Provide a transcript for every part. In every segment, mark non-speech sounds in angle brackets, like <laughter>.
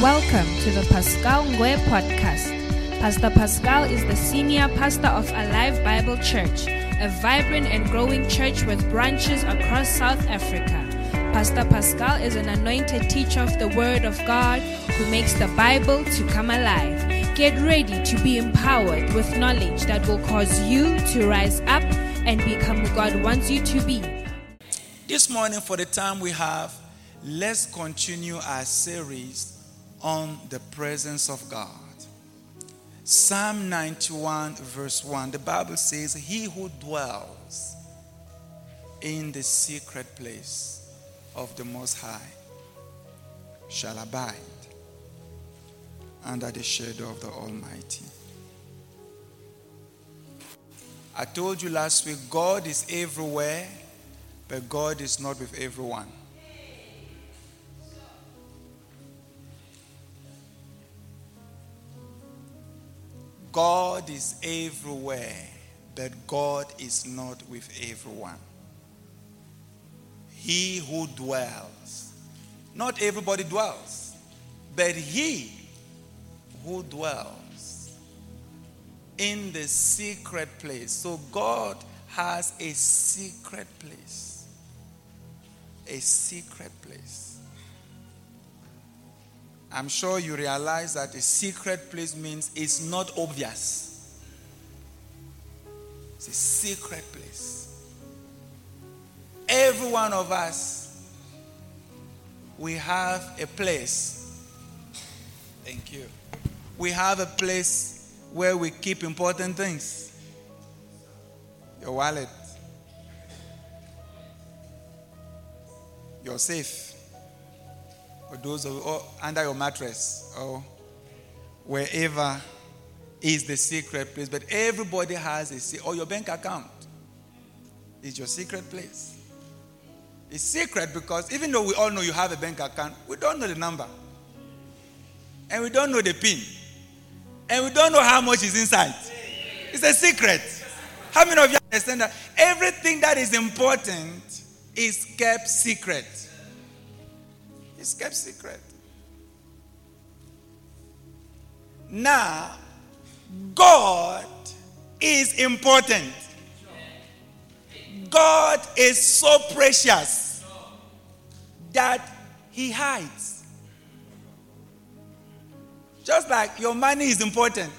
Welcome to the Pascal Ngwe podcast. Pastor Pascal is the senior pastor of Alive Bible Church, a vibrant and growing church with branches across South Africa. Pastor Pascal is an anointed teacher of the Word of God who makes the Bible to come alive. Get ready to be empowered with knowledge that will cause you to rise up and become who God wants you to be. This morning, for the time we have, let's continue our series on the presence of God. Psalm 91, verse 1, the Bible says, He who dwells in the secret place of the Most High shall abide under the shadow of the Almighty. I told you last week, God is everywhere, but God is not with everyone. God is everywhere, but God is not with everyone. He who dwells, not everybody dwells, but he who dwells in the secret place. So God has a secret place. A secret place. I'm sure you realize that a secret place means it's not obvious. It's a secret place. Every one of us, we have a place. Thank you. We have a place where we keep important things. Your wallet, your safe or those of, or under your mattress or wherever is the secret place. But everybody has a secret, or your bank account is your secret place. It's secret because even though we all know you have a bank account, we don't know the number. And we don't know the PIN. And we don't know how much is inside. It's a secret. How many of you understand that? Everything that is important is kept secret. It's kept secret. Now, God is important. God is so precious that He hides. Just like your money is important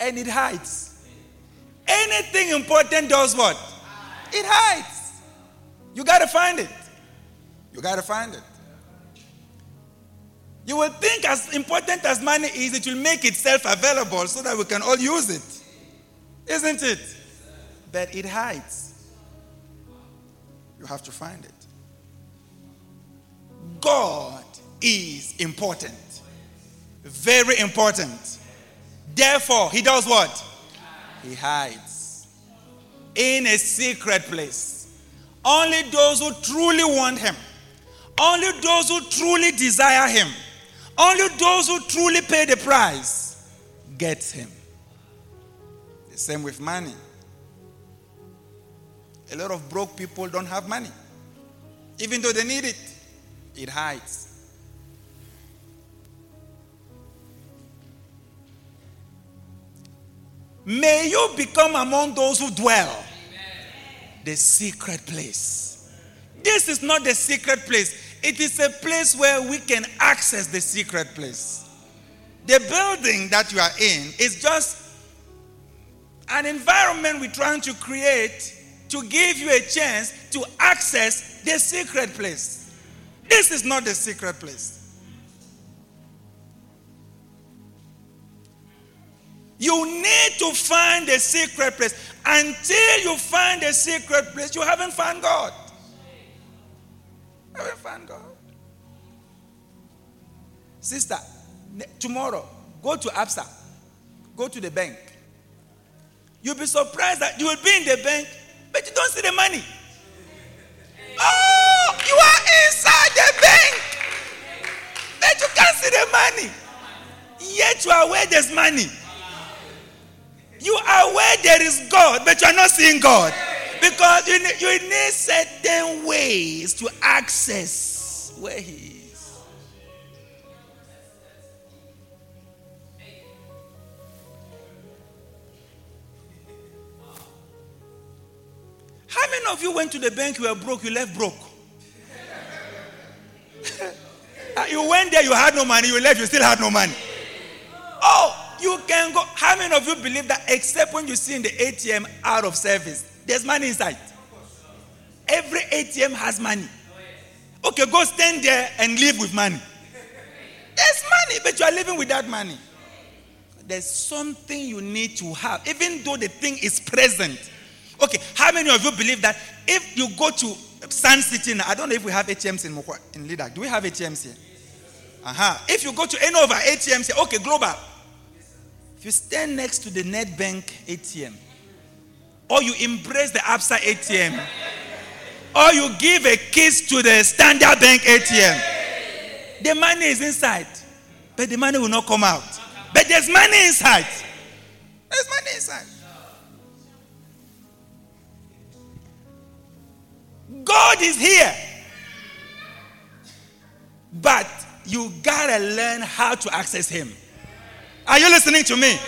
and it hides. Anything important does what? It hides. You got to find it. You got to find it. You will think as important as money is, it will make itself available so that we can all use it. Isn't it? But it hides. You have to find it. God is important. Very important. Therefore, he does what? He hides in a secret place. Only those who truly want him, only those who truly desire him, only those who truly pay the price gets him. The same with money. A lot of broke people don't have money. Even though they need it, it hides. May you become among those who dwell Amen. the secret place. This is not the secret place. It is a place where we can access the secret place. The building that you are in is just an environment we're trying to create to give you a chance to access the secret place. This is not the secret place. You need to find the secret place. Until you find the secret place, you haven't found God. You haven't found God. Sister, tomorrow, go to ABSA. Go to the bank. You'll be surprised that you will be in the bank, but you don't see the money. Oh, you are inside the bank, but you can't see the money. Yet you are where there's money. You are where there is God, but you are not seeing God. Because you need, you need certain ways to access where He is. How many of you went to the bank, you were broke, you left broke? <laughs> you went there, you had no money, you left, you still had no money. Oh, you can go. How many of you believe that except when you see in the ATM out of service? There's money inside? Every ATM has money. Okay, go stand there and live with money. There's money, but you are living without money. There's something you need to have, even though the thing is present. Okay, how many of you believe that if you go to Sun City, now, I don't know if we have ATMs in Mokwa, in. Do we have ATMs here? Uh-huh. If you go to any of our ATMs here, okay, global. If you stand next to the Nedbank ATM, or you embrace the ABSA ATM, or you give a kiss to the Standard Bank ATM, the money is inside, but the money will not come out. But there's money inside. There's money inside. God is here. But you gotta learn how to access Him. Are you listening to me?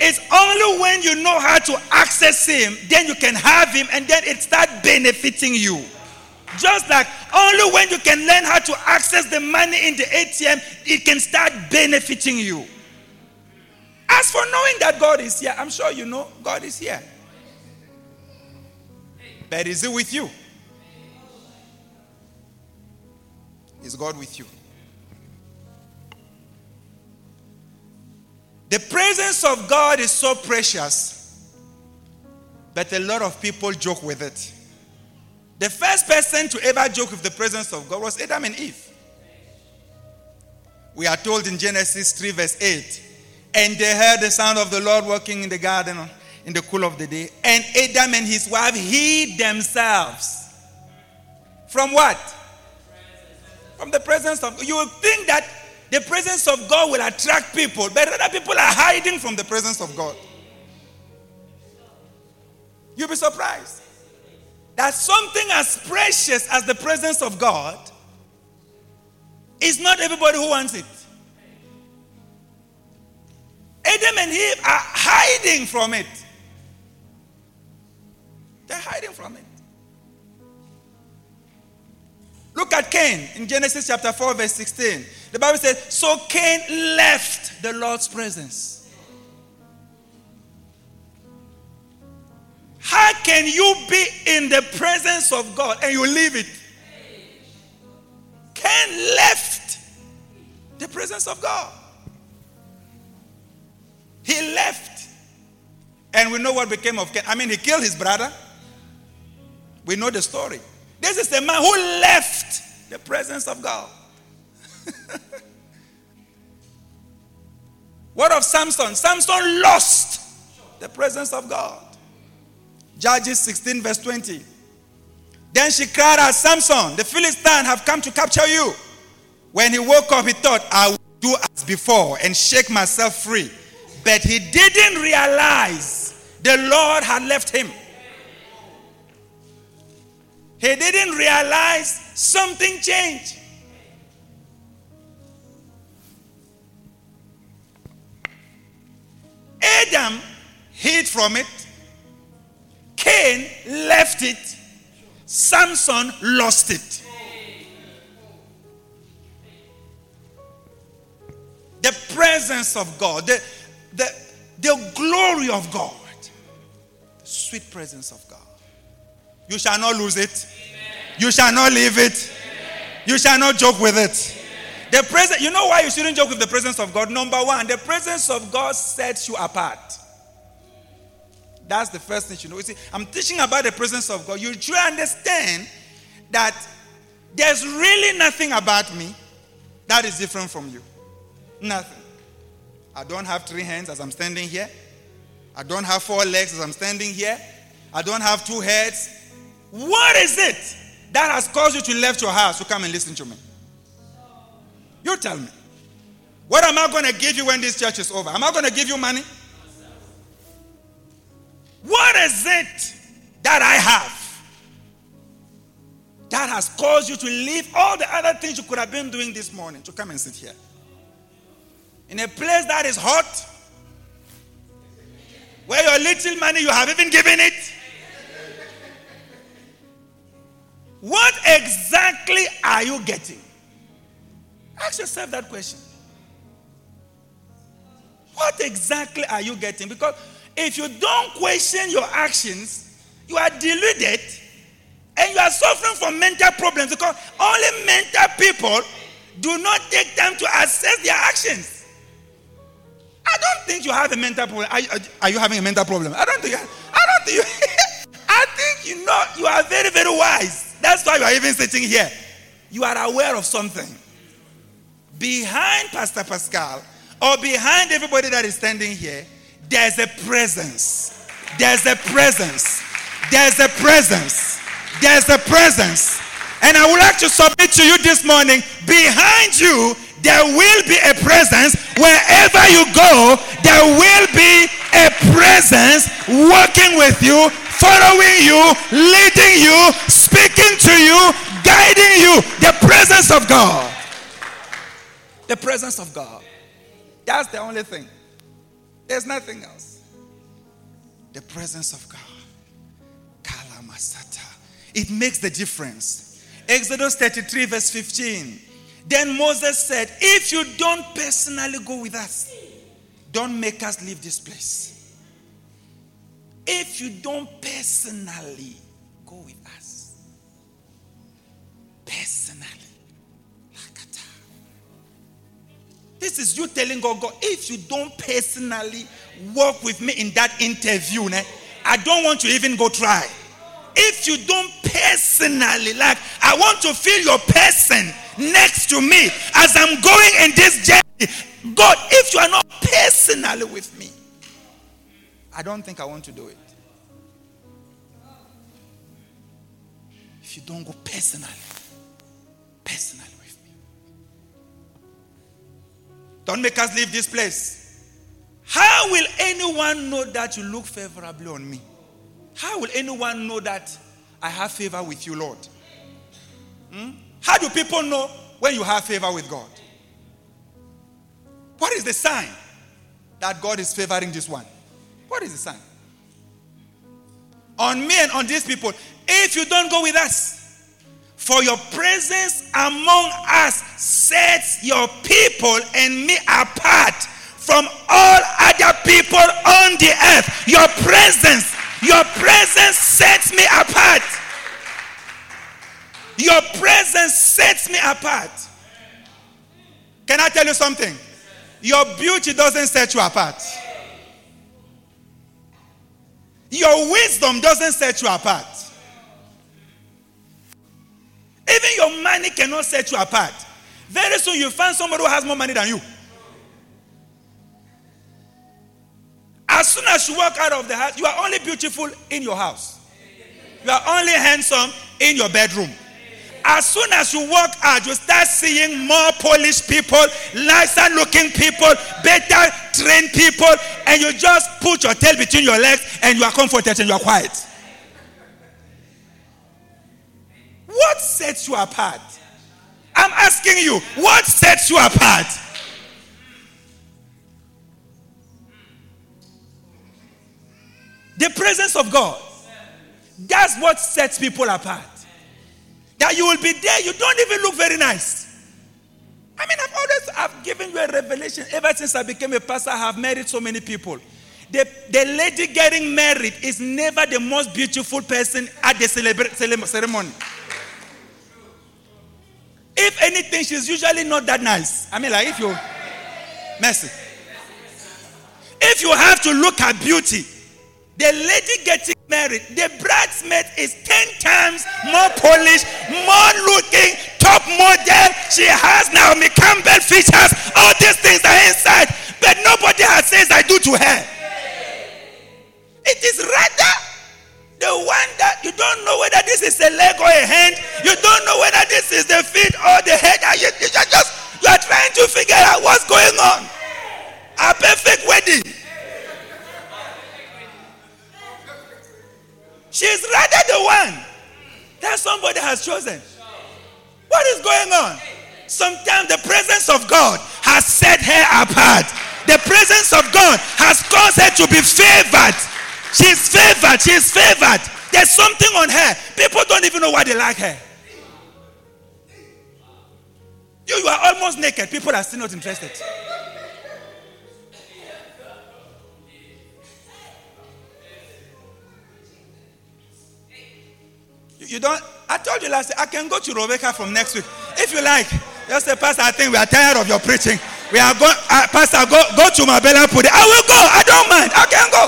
It's only when you know how to access Him, then you can have Him, and then it starts benefiting you. Just like only when you can learn how to access the money in the ATM, it can start benefiting you. As for knowing that God is here, I'm sure you know God is here. But is He with you? Is God with you? The presence of God is so precious, but a lot of people joke with it. The first person to ever joke with the presence of God was Adam and Eve. We are told in Genesis 3, verse 8, and they heard the sound of the Lord walking in the garden in the cool of the day, and Adam and his wife hid themselves. From what? From the presence of you would think that the presence of God will attract people, but other people are hiding from the presence of God. You'll be surprised that something as precious as the presence of God is not everybody who wants it. Adam and Eve are hiding from it. They're hiding from it. Look at Cain in Genesis chapter 4, verse 16. The Bible says, So Cain left the Lord's presence. How can you be in the presence of God and you leave it? Cain left the presence of God. He left. And we know what became of Cain. I mean, he killed his brother. We know the story. This is the man who left the presence of God. <laughs> what of Samson? Samson lost the presence of God. Judges 16, verse 20. Then she cried out, Samson, the Philistines have come to capture you. When he woke up, he thought, I will do as before and shake myself free. But he didn't realize the Lord had left him. He didn't realize something changed. Adam hid from it. Cain left it. Samson lost it. The presence of God, the, the, the glory of God, the sweet presence of God. You shall not lose it. You shall not leave it. You shall not joke with it. The presence, you know why you shouldn't joke with the presence of God? Number one, the presence of God sets you apart. That's the first thing you know. You see, I'm teaching about the presence of God. You should understand that there's really nothing about me that is different from you. Nothing. I don't have three hands as I'm standing here. I don't have four legs as I'm standing here. I don't have two heads. What is it that has caused you to left your house to come and listen to me? You tell me. What am I going to give you when this church is over? Am I going to give you money? What is it that I have that has caused you to leave all the other things you could have been doing this morning to come and sit here? In a place that is hot, where your little money you have even given it, What exactly are you getting? Ask yourself that question. What exactly are you getting? Because if you don't question your actions, you are deluded and you are suffering from mental problems because only mental people do not take time to assess their actions. I don't think you have a mental problem. Are, are you having a mental problem? I don't think. I don't think. You, <laughs> I think you know you are very very wise. That's why you are even sitting here. You are aware of something. Behind Pastor Pascal or behind everybody that is standing here, there's a presence. There's a presence. There's a presence. There's a presence. And I would like to submit to you this morning behind you, there will be a presence. Wherever you go, there will be a presence working with you, following you, leading you, speaking to you, guiding you. The presence of God. The presence of God. That's the only thing. There's nothing else. The presence of God. Kalamasata. It makes the difference. Exodus 33, verse 15. Then Moses said, If you don't personally go with us, don't make us leave this place. If you don't personally go with us, personally. This is you telling God, God, if you don't personally work with me in that interview, né, I don't want to even go try. If you don't personally, like, I want to feel your person next to me as I'm going in this journey. God, if you are not personally with me, I don't think I want to do it. If you don't go personally, personally. With me. Don't make us leave this place. How will anyone know that you look favorably on me? How will anyone know that I have favor with you, Lord? Hmm? How do people know when you have favor with God? What is the sign that God is favoring this one? What is the sign? On me and on these people, if you don't go with us, for your presence among us sets your people and me apart from all other people on the earth. Your presence, your presence sets me apart. Your presence sets me apart. Can I tell you something? Your beauty doesn't set you apart. Your wisdom doesn't set you apart. Even your money cannot set you apart. Very soon you find somebody who has more money than you. As soon as you walk out of the house, you are only beautiful in your house. You are only handsome in your bedroom. As soon as you walk out, you start seeing more polished people, nicer looking people, better trained people, and you just put your tail between your legs and you are comforted and you are quiet. What sets you apart? I'm asking you, what sets you apart? The presence of God. That's what sets people apart. That you will be there, you don't even look very nice. I mean, I've always I've given you a revelation ever since I became a pastor. I have married so many people. The, the lady getting married is never the most beautiful person at the celebra- ceremony. If anything, she's usually not that nice. I mean, like if you mercy. If you have to look at beauty, the lady getting married, the bridesmaid is 10 times more polished, more looking, top model. She has Naomi Campbell features. All these things are inside, but nobody has says I do to her. It is rather the one that you don't know whether this is a leg or a hand, you don't know whether this is the feet or the head, you, you just you are trying to figure out what's going on. A perfect wedding. She's rather the one that somebody has chosen. What is going on? Sometimes the presence of God has set her apart. The presence of God has caused her to be favored. She's favored. She's favored. There's something on her. People don't even know why they like her. You, you are almost naked. People are still not interested. You, don't. I told you last. I can go to Rebecca from next week if you like. Just say, Pastor, I think we are tired of your preaching. We are going, uh, Pastor, go go to my Mabella Pudi. I will go. I don't mind. I can go.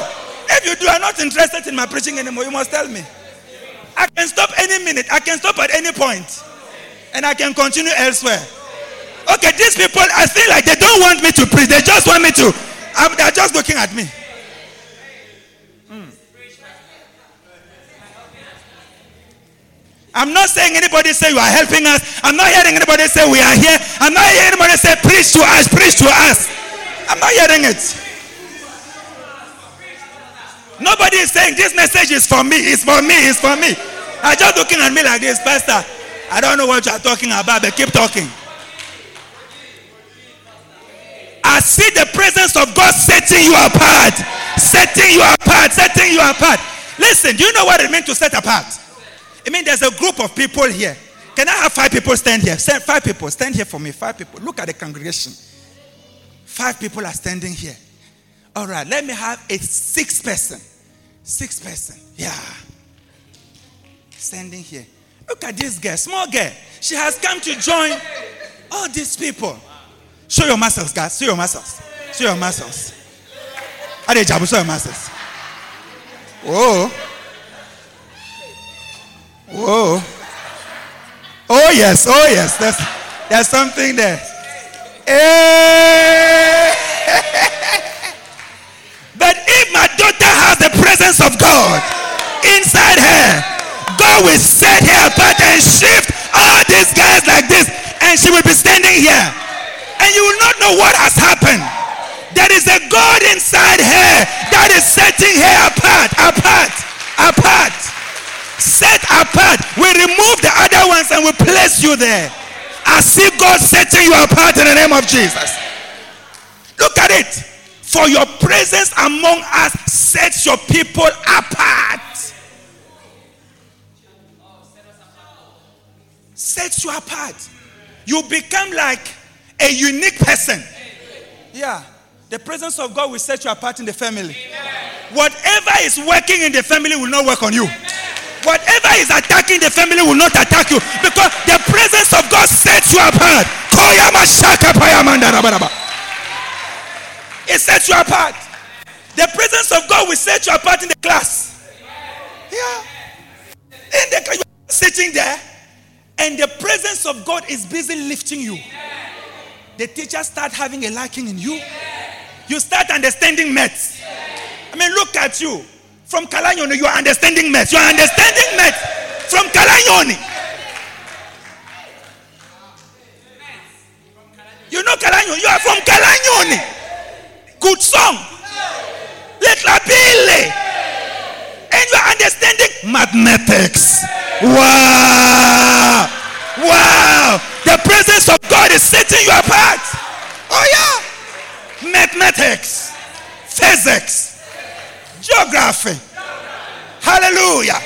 If you do are not interested in my preaching anymore, you must tell me. I can stop any minute. I can stop at any point, and I can continue elsewhere. Okay, these people, I feel like they don't want me to preach. They just want me to. I'm, they're just looking at me. I'm not saying anybody say you are helping us. I'm not hearing anybody say we are here. I'm not hearing anybody say preach to us, preach to us. I'm not hearing it. Nobody is saying this message is for me, it's for me, it's for me. I'm just looking at me like this, Pastor. I don't know what you are talking about, but keep talking. I see the presence of God setting you apart, setting you apart, setting you apart. Listen, do you know what it means to set apart? I mean, there's a group of people here. Can I have five people stand here? Stand, five people, stand here for me. Five people. Look at the congregation. Five people are standing here. All right, let me have a six person. Six person. Yeah. Standing here. Look at this girl, small girl. She has come to join all these people. Show your muscles, guys. Show your muscles. Show your muscles. How they show your muscles? Whoa. Whoa. Oh, yes. Oh, yes. There's, there's something there. Hey. Eh. <laughs> but if my daughter has the presence of God inside her, God will set her apart and shift all these guys like this, and she will be standing here. And you will not know what has happened. There is a God inside her that is setting her apart, apart, apart set apart. We remove the other ones and we place you there. I see God setting you apart in the name of Jesus. Look at it. For your presence among us sets your people apart. Sets you apart. You become like a unique person. Yeah. The presence of God will set you apart in the family. Whatever is working in the family will not work on you. Whatever is attacking the family will not attack you because the presence of God sets you apart. It sets you apart. The presence of God will set you apart in the class. Yeah. In the you are sitting there, and the presence of God is busy lifting you. The teachers start having a liking in you. You start understanding maths. I mean, look at you. From Khalanyoni, you are understanding math. You are understanding math from Khalanyoni. You know Khalanyoni. You are from Khalanyoni. Good song. Little Billy. And you are understanding mathematics. Wow. Wow. The presence of God is setting you apart. Oh, yeah. Mathematics, physics, Geography. Hallelujah.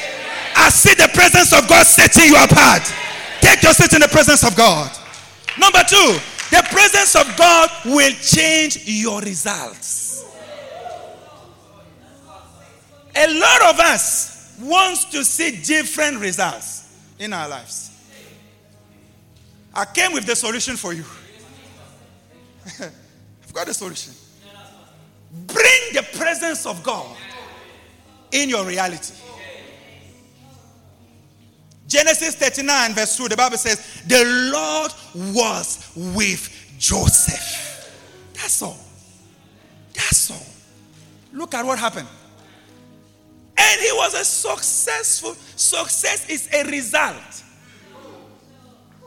I see the presence of God setting you apart. Take your seat in the presence of God. Number two, the presence of God will change your results. A lot of us wants to see different results in our lives. I came with the solution for you. <laughs> I've got a solution. Bring the presence of God in your reality. Genesis 39, verse 2, the Bible says, The Lord was with Joseph. That's all. That's all. Look at what happened. And he was a successful. Success is a result.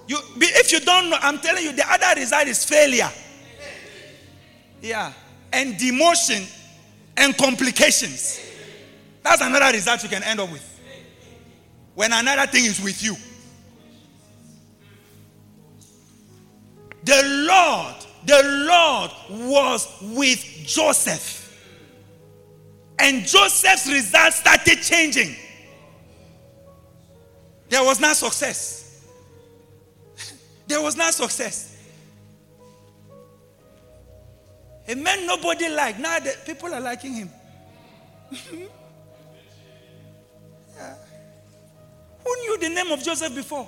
You, if you don't know, I'm telling you, the other result is failure. Yeah. And demotion and complications. That's another result you can end up with. When another thing is with you. The Lord, the Lord was with Joseph. And Joseph's result started changing. There was not success. <laughs> there was not success. A man nobody liked. Now the people are liking him. <laughs> Who knew the name of Joseph before?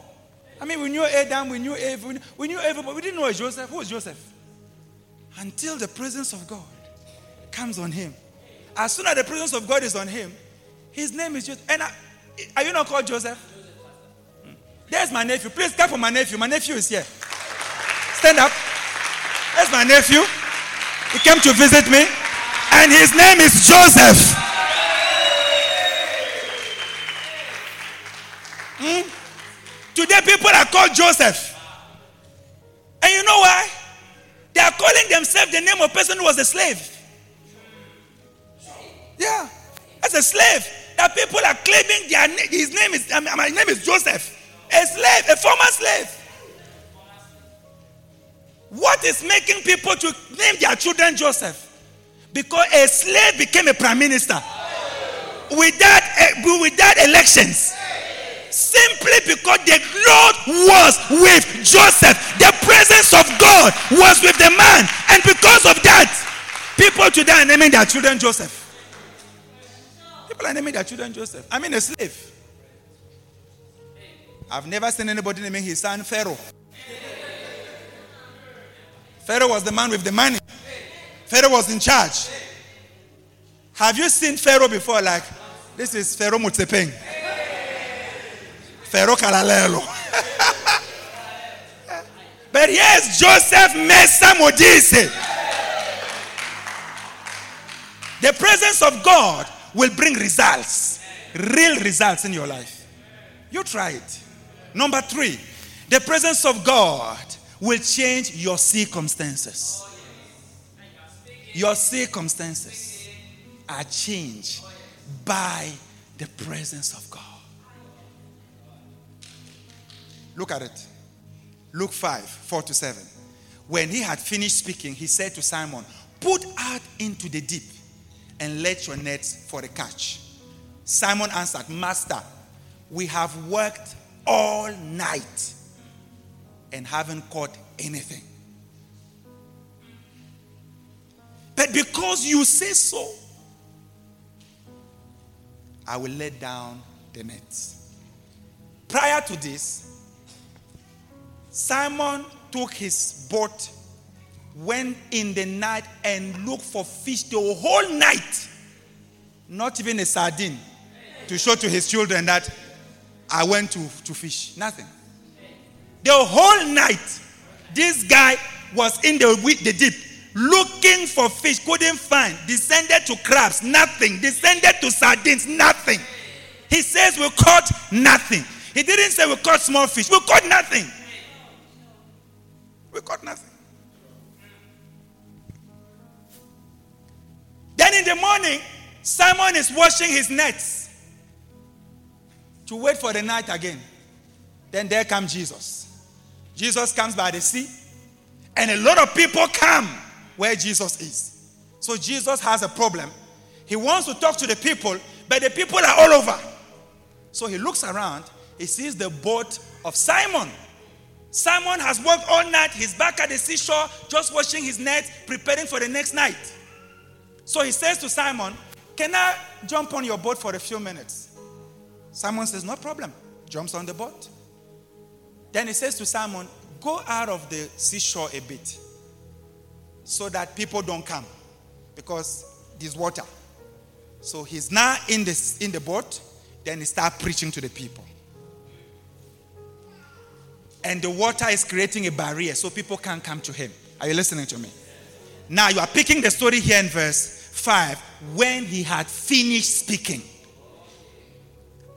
I mean, we knew Adam, we knew Eve, we knew, we knew everybody. We didn't know Joseph. Who was Joseph? Until the presence of God comes on him. As soon as the presence of God is on him, his name is Joseph. And I, are you not called Joseph? Hmm. There's my nephew. Please clap for my nephew. My nephew is here. Stand up. There's my nephew. He came to visit me. And his name is Joseph. Hmm? Today, people are called Joseph. And you know why? They are calling themselves the name of a person who was a slave. Yeah, as a slave. That people are claiming their his name is my name is Joseph, a slave, a former slave. What is making people to name their children Joseph? Because a slave became a prime minister without, uh, without elections. Simply because the Lord was with Joseph. The presence of God was with the man. And because of that, people today are naming their children Joseph. People are naming their children Joseph. I mean, a slave. I've never seen anybody naming his son Pharaoh. Pharaoh was the man with the money. Pharaoh was in charge. Have you seen Pharaoh before? Like, this is Pharaoh Mutsepeng. Pharaoh Kalalelo. but yes, Joseph Mesa Modise. The presence of God will bring results, real results in your life. You try it. Number three, the presence of God will change your circumstances. Your circumstances are changed by the presence of God. Look at it. Luke 5 4 to 7. When he had finished speaking, he said to Simon, Put out into the deep and let your nets for the catch. Simon answered, Master, we have worked all night and haven't caught anything. But because you say so, I will let down the nets. Prior to this, Simon took his boat, went in the night, and looked for fish the whole night. Not even a sardine to show to his children that I went to, to fish. Nothing. The whole night, this guy was in the, the deep looking for fish, couldn't find, descended to crabs, nothing, descended to sardines, nothing. He says we caught nothing. He didn't say we caught small fish, we caught nothing. We caught nothing. Then in the morning, Simon is washing his nets to wait for the night again. Then there comes Jesus. Jesus comes by the sea, and a lot of people come where Jesus is. So Jesus has a problem. He wants to talk to the people, but the people are all over. So he looks around, he sees the boat of Simon. Simon has worked all night, he's back at the seashore, just washing his nets, preparing for the next night. So he says to Simon, Can I jump on your boat for a few minutes? Simon says, No problem. Jumps on the boat. Then he says to Simon, Go out of the seashore a bit so that people don't come because there's water. So he's now in the, in the boat, then he starts preaching to the people. And the water is creating a barrier so people can't come to him. Are you listening to me? Now you are picking the story here in verse 5 when he had finished speaking.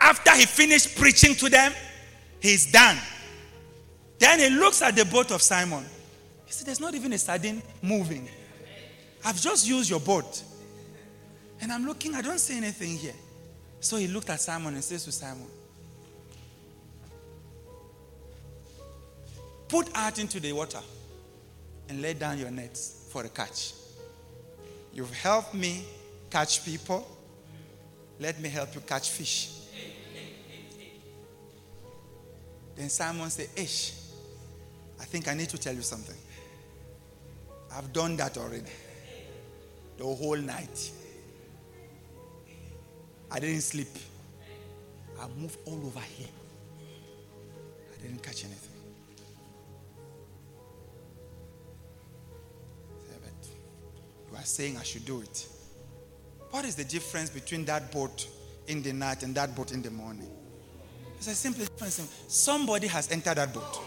After he finished preaching to them, he's done. Then he looks at the boat of Simon. He said, There's not even a sardine moving. I've just used your boat. And I'm looking, I don't see anything here. So he looked at Simon and says to Simon, Put out into the water and lay down your nets for a catch. You've helped me catch people. Let me help you catch fish. Then Simon said, Ish, I think I need to tell you something. I've done that already. the whole night. I didn't sleep. I moved all over here. I didn't catch anything. Are saying I should do it. What is the difference between that boat in the night and that boat in the morning? It's a simple difference. Somebody has entered that boat.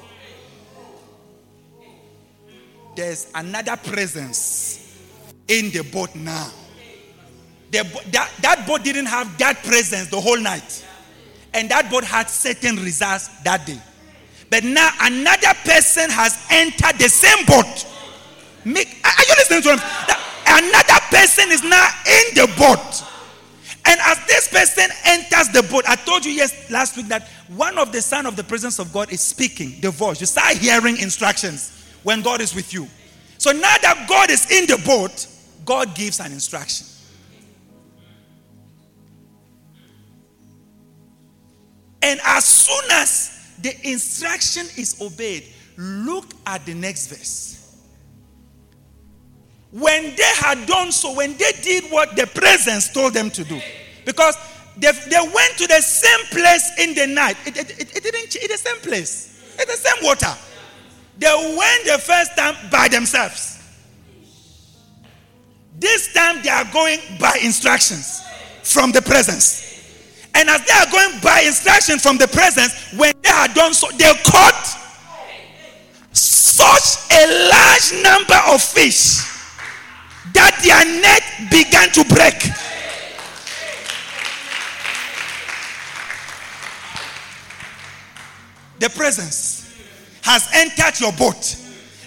There's another presence in the boat now. The, that, that boat didn't have that presence the whole night. And that boat had certain results that day. But now another person has entered the same boat. Make, are you listening to him? Another person is now in the boat. And as this person enters the boat, I told you yes last week that one of the sign of the presence of God is speaking, the voice. You start hearing instructions when God is with you. So now that God is in the boat, God gives an instruction. And as soon as the instruction is obeyed, look at the next verse. When they had done so, when they did what the presence told them to do, because they, they went to the same place in the night. It, it, it, it didn't it's the same place. It's the same water. They went the first time by themselves. This time they are going by instructions from the presence. And as they are going by instruction from the presence, when they had done so, they caught such a large number of fish that their net began to break. The presence has entered your boat.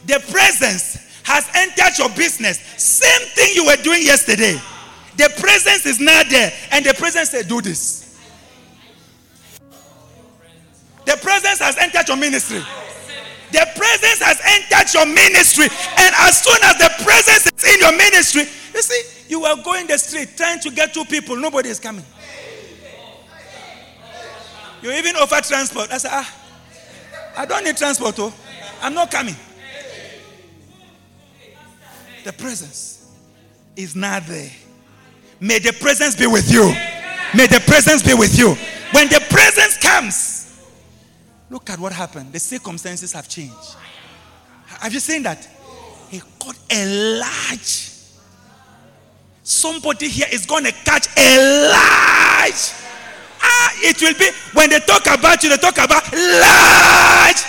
The presence has entered your business. Same thing you were doing yesterday. The presence is not there. And the presence said, Do this. The presence has entered your ministry. The presence has entered your ministry. And as soon as the presence is in your ministry, you see, you are going the street trying to get two people, nobody is coming. You even offer transport. I said, ah, I don't need transport, oh. I'm not coming. The presence is not there. May the presence be with you. May the presence be with you. When the presence comes, Look at what happened. The circumstances have changed. Have you seen that? He caught a large. Somebody here is going to catch a large. Ah, it will be when they talk about you, they talk about large.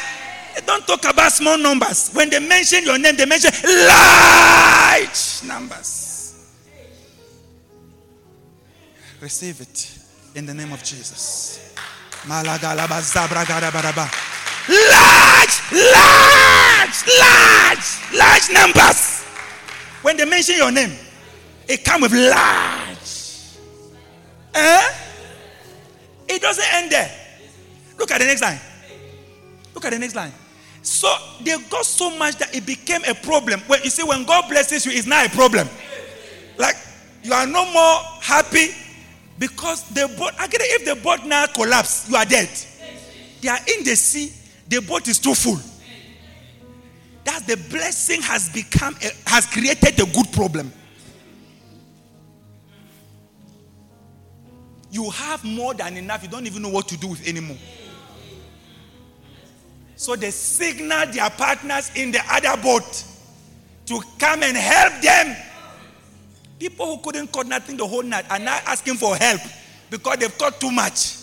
They don't talk about small numbers. When they mention your name, they mention large numbers. Receive it in the name of Jesus. Large, large, large, large numbers. When they mention your name, it comes with large. Eh? It doesn't end there. Look at the next line. Look at the next line. So they got so much that it became a problem. When you see, when God blesses you, it's not a problem. Like you are no more happy because the boat, actually, if the boat now collapse, you are dead. They are in the sea, the boat is too full. That the blessing has become, a, has created a good problem. You have more than enough, you don't even know what to do with anymore. So they signal their partners in the other boat to come and help them People who couldn't cut nothing the whole night are now asking for help because they've caught too much.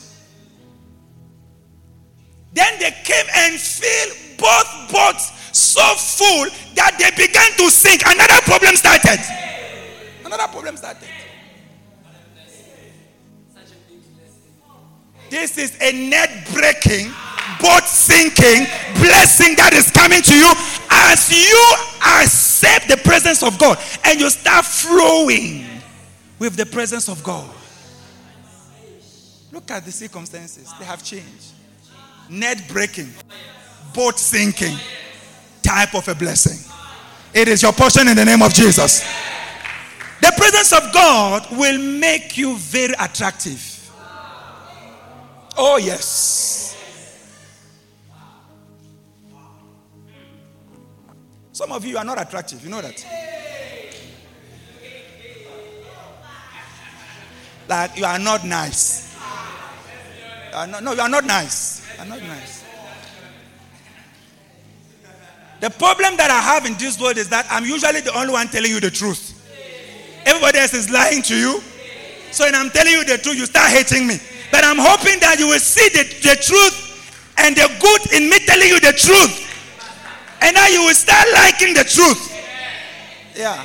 Then they came and filled both boats so full that they began to sink. Another problem started. Another problem started. This is a net breaking, boat sinking blessing that is coming to you as you accept the presence of God and you start flowing with the presence of God. Look at the circumstances, they have changed. Net breaking, boat sinking, type of a blessing. It is your portion in the name of Jesus. The presence of God will make you very attractive. Oh, yes. Some of you are not attractive. You know that. Like you are not nice. You are not, no, you are not nice. You are not nice. The problem that I have in this world is that I'm usually the only one telling you the truth. Everybody else is lying to you. So when I'm telling you the truth, you start hating me. But I'm hoping that you will see the, the truth and the good in me telling you the truth. And now you will start liking the truth. Yeah.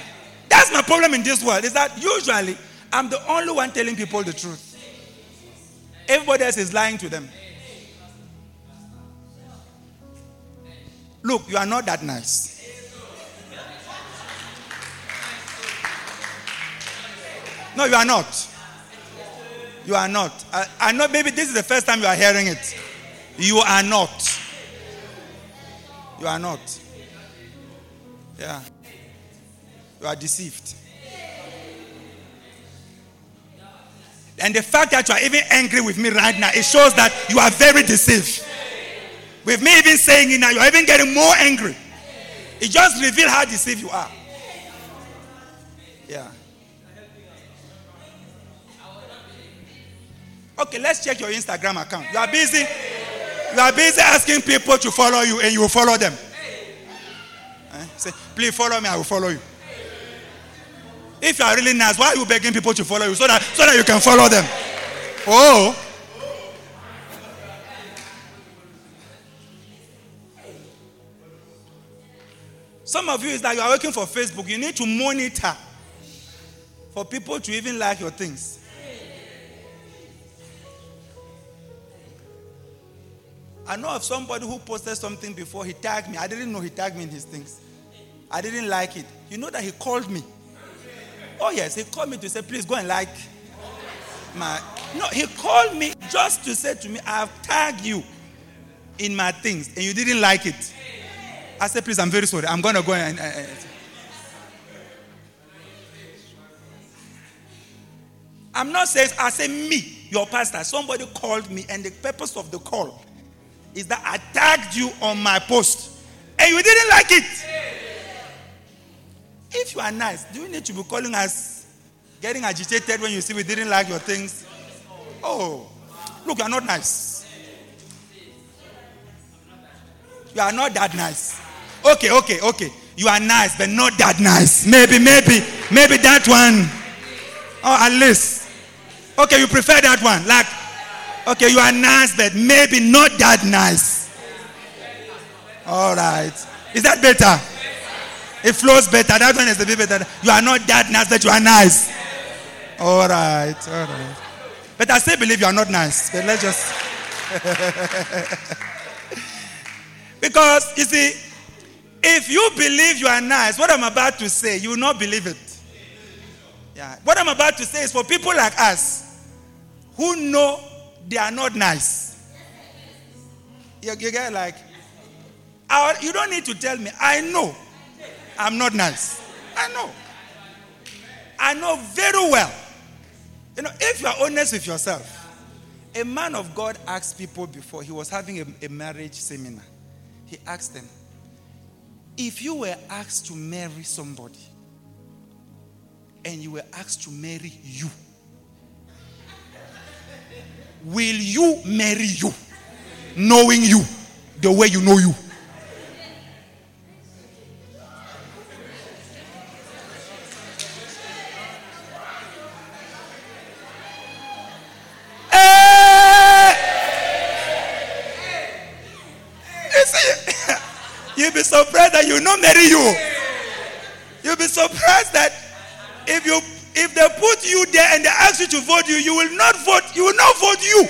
That's my problem in this world. Is that usually I'm the only one telling people the truth. Everybody else is lying to them. Look, you are not that nice. No, you are not. You are not. I, I know maybe this is the first time you are hearing it. You are not. You are not. Yeah. You are deceived. And the fact that you are even angry with me right now, it shows that you are very deceived. With me even saying it now, you are even getting more angry. It just reveals how deceived you are. Yeah. Okay, let's check your Instagram account. You are busy. You are busy asking people to follow you, and you will follow them. Eh? Say, please follow me. I will follow you. If you are really nice, why are you begging people to follow you so that so that you can follow them? Oh. Some of you is that you are working for Facebook. You need to monitor for people to even like your things. I know of somebody who posted something before he tagged me. I didn't know he tagged me in his things. I didn't like it. You know that he called me. Oh yes, he called me to say, please go and like my. No, he called me just to say to me, I've tagged you in my things, and you didn't like it. I said, please, I'm very sorry. I'm gonna go and. Uh, uh, I'm not saying I say me, your pastor. Somebody called me, and the purpose of the call is that I tagged you on my post and you didn't like it. If you are nice, do you need to be calling us getting agitated when you see we didn't like your things? Oh, look, you are not nice. You are not that nice. Okay, okay, okay. You are nice, but not that nice. Maybe, maybe, maybe that one. Oh, at least. Okay, you prefer that one. Like, Okay, you are nice, but maybe not that nice. All right. Is that better? It flows better. That one is a bit better. You are not that nice, but you are nice. All right. All right. But I still believe you are not nice. But let's just. <laughs> because, you see, if you believe you are nice, what I'm about to say, you will not believe it. Yeah. What I'm about to say is for people like us who know they are not nice. You, you get like, our, you don't need to tell me. I know I'm not nice. I know. I know very well. You know, if you are honest with yourself, a man of God asked people before he was having a, a marriage seminar. He asked them, if you were asked to marry somebody and you were asked to marry you, will you marry you knowing you the way you know you? Eh! <laughs> You'll be surprised that you will not marry you. You'll be surprised that if you if they put you there and they ask you to vote you, you will not vote, you will not vote you.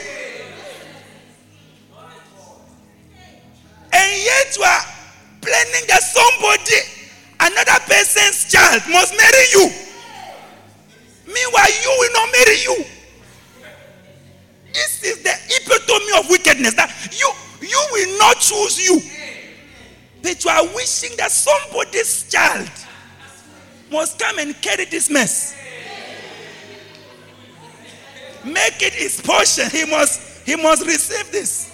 And yet you are planning that somebody, another person's child, must marry you. Meanwhile, you will not marry you. This is the epitome of wickedness. That you you will not choose you. But you are wishing that somebody's child must come and carry this mess Make it his portion. He must, he must receive this.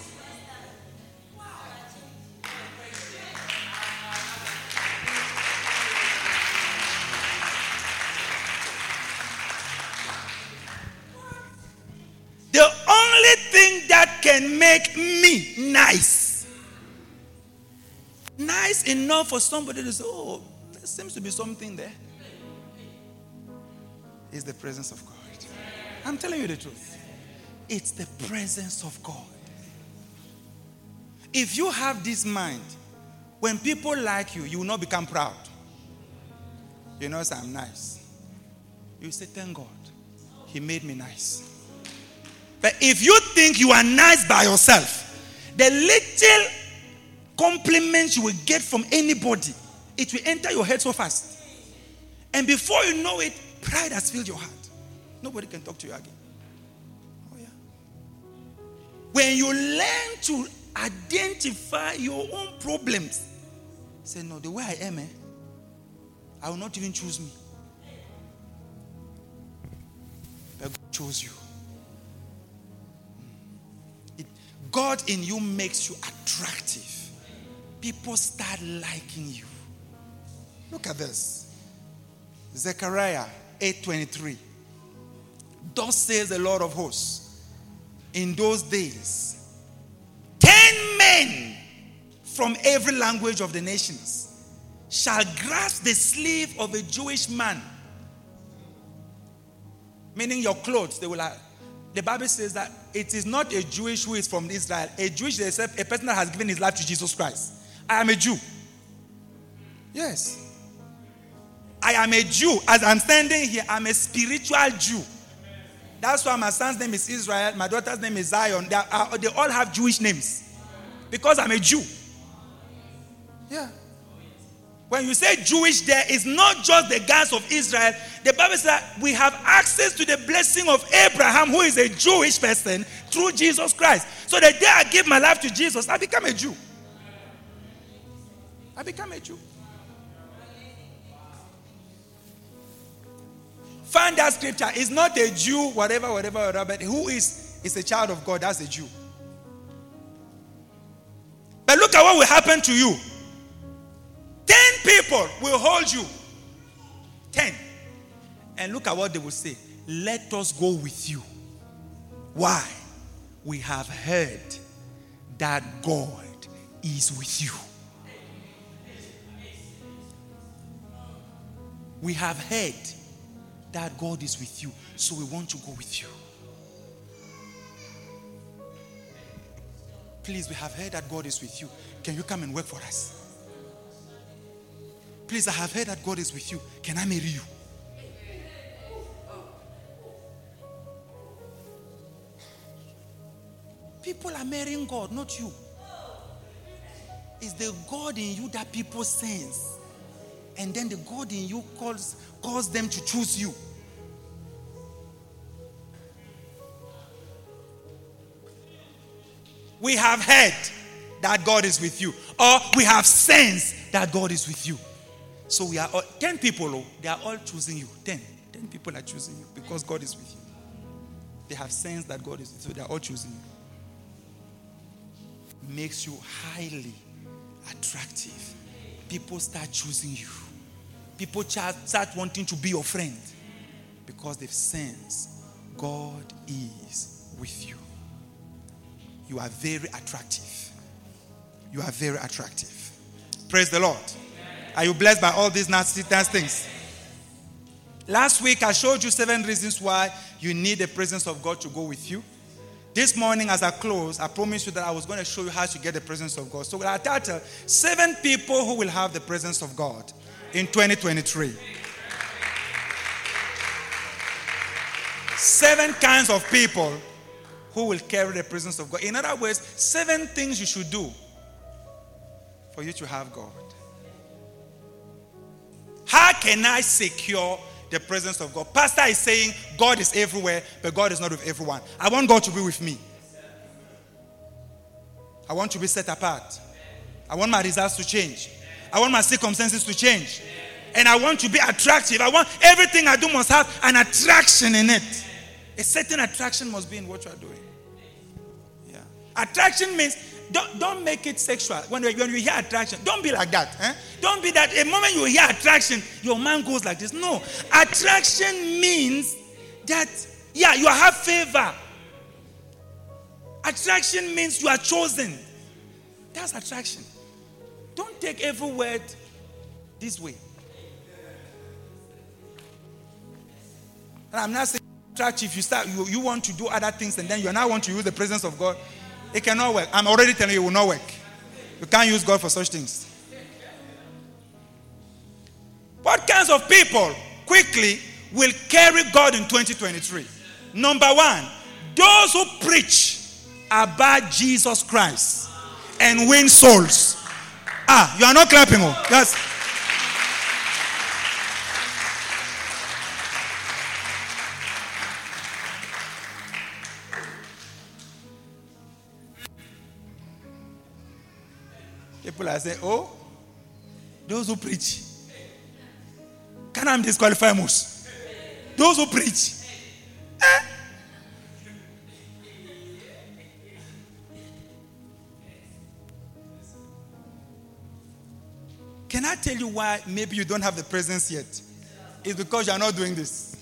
The only thing that can make me nice, nice enough for somebody to say, oh, there seems to be something there, is the presence of God. I'm telling you the truth. It's the presence of God. If you have this mind, when people like you, you will not become proud. You know, I'm nice. You say, Thank God, He made me nice. But if you think you are nice by yourself, the little compliments you will get from anybody, it will enter your head so fast. And before you know it, pride has filled your heart. Nobody can talk to you again. Oh, yeah. When you learn to identify your own problems, say, No, the way I am, eh, I will not even choose me. But God chose you. It, God in you makes you attractive. People start liking you. Look at this. Zechariah 8:23. Thus says the Lord of hosts, in those days, ten men from every language of the nations shall grasp the sleeve of a Jewish man. Meaning your clothes, they will have. The Bible says that it is not a Jewish who is from Israel. A Jewish is a person that has given his life to Jesus Christ. I am a Jew. Yes. I am a Jew. As I'm standing here, I'm a spiritual Jew. That's why my son's name is Israel, my daughter's name is Zion. They, are, they all have Jewish names because I'm a Jew. Yeah. When you say Jewish, there is not just the gods of Israel. The Bible says that we have access to the blessing of Abraham, who is a Jewish person, through Jesus Christ. So the day I give my life to Jesus, I become a Jew. I become a Jew. Find that scripture. It's not a Jew, whatever, whatever, whatever, but who is is a child of God, that's a Jew. But look at what will happen to you. Ten people will hold you. Ten. And look at what they will say. Let us go with you. Why? We have heard that God is with you. We have heard that God is with you, so we want to go with you. Please, we have heard that God is with you. Can you come and work for us? Please, I have heard that God is with you. Can I marry you? People are marrying God, not you. It's the God in you that people sense. And then the God in you calls, calls them to choose you. We have heard that God is with you, or we have sensed that God is with you. So we are all, 10 people, oh, they are all choosing you. 10. 10 people are choosing you because God is with you. They have sensed that God is with you, they are all choosing you. Makes you highly attractive. People start choosing you. People start wanting to be your friend because they've sensed God is with you. You are very attractive. You are very attractive. Praise the Lord. Are you blessed by all these nasty, things? Last week, I showed you seven reasons why you need the presence of God to go with you. This morning, as I close, I promised you that I was going to show you how to get the presence of God. So, I title Seven People Who Will Have the Presence of God in 2023. Seven kinds of people who will carry the presence of God. In other words, seven things you should do for you to have God. How can I secure the presence of God? Pastor is saying God is everywhere, but God is not with everyone. I want God to be with me. I want to be set apart. I want my results to change. I want my circumstances to change. And I want to be attractive. I want everything I do must have an attraction in it. A certain attraction must be in what you are doing. Yeah. Attraction means don't, don't make it sexual. When, when you hear attraction, don't be like that. Eh? Don't be that. A moment you hear attraction, your mind goes like this. No. Attraction means that, yeah, you have favor. Attraction means you are chosen. That's attraction. Don't take every word this way. And I'm not saying attract if you start you, you want to do other things and then you now want to use the presence of God. It cannot work. I'm already telling you it will not work. You can't use God for such things. What kinds of people quickly will carry God in 2023? Number one, those who preach about Jesus Christ and win souls. Ah, you are not clapping. Oh. Yes. People are saying, oh, those who preach. Can I disqualify most? Those who preach. Tell you why maybe you don't have the presence yet? It's because you are not doing this.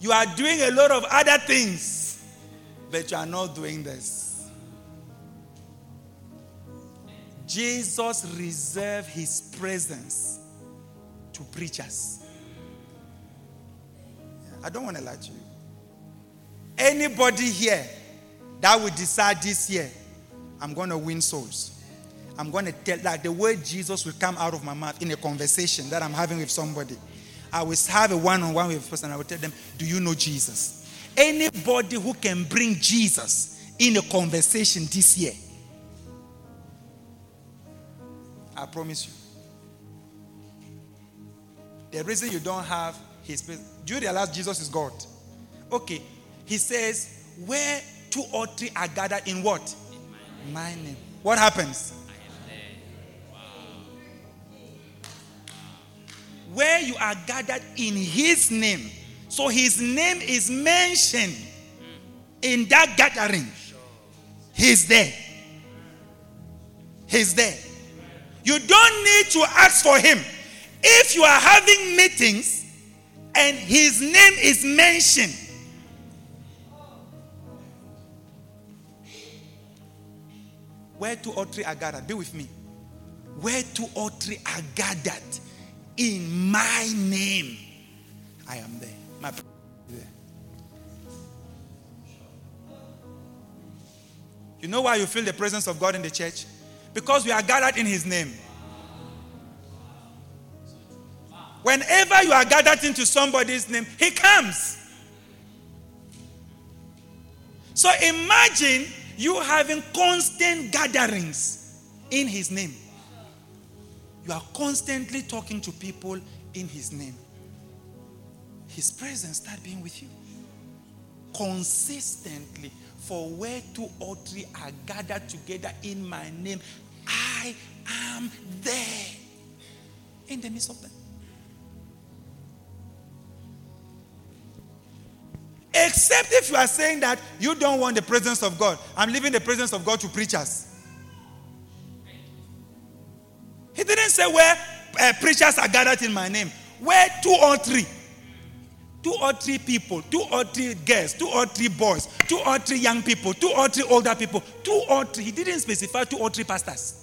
You are doing a lot of other things, but you are not doing this. Jesus reserved his presence to preachers. I don't want to lie to you. Anybody here that will decide this year I'm going to win souls. I'm going to tell that the word Jesus will come out of my mouth in a conversation that I'm having with somebody. I will have a one on one with a person. I will tell them, Do you know Jesus? Anybody who can bring Jesus in a conversation this year, I promise you. The reason you don't have his do you realize Jesus is God? Okay. He says, Where two or three are gathered in what? My name. What happens? Where you are gathered in His name. So His name is mentioned in that gathering. He's there. He's there. You don't need to ask for Him. If you are having meetings and His name is mentioned, Where two or three are gathered, be with me. Where two or three are gathered in my name, I am there. My there. You know why you feel the presence of God in the church? Because we are gathered in His name. Whenever you are gathered into somebody's name, He comes. So imagine you having constant gatherings in His name. You are constantly talking to people in His name. His presence start being with you consistently. For where two or three are gathered together in my name, I am there in the midst of them. Except if you are saying that you don't want the presence of God. I'm leaving the presence of God to preachers. He didn't say where uh, preachers are gathered in my name. Where two or three. Two or three people, two or three girls, two or three boys, two or three young people, two or three older people, two or three. He didn't specify two or three pastors.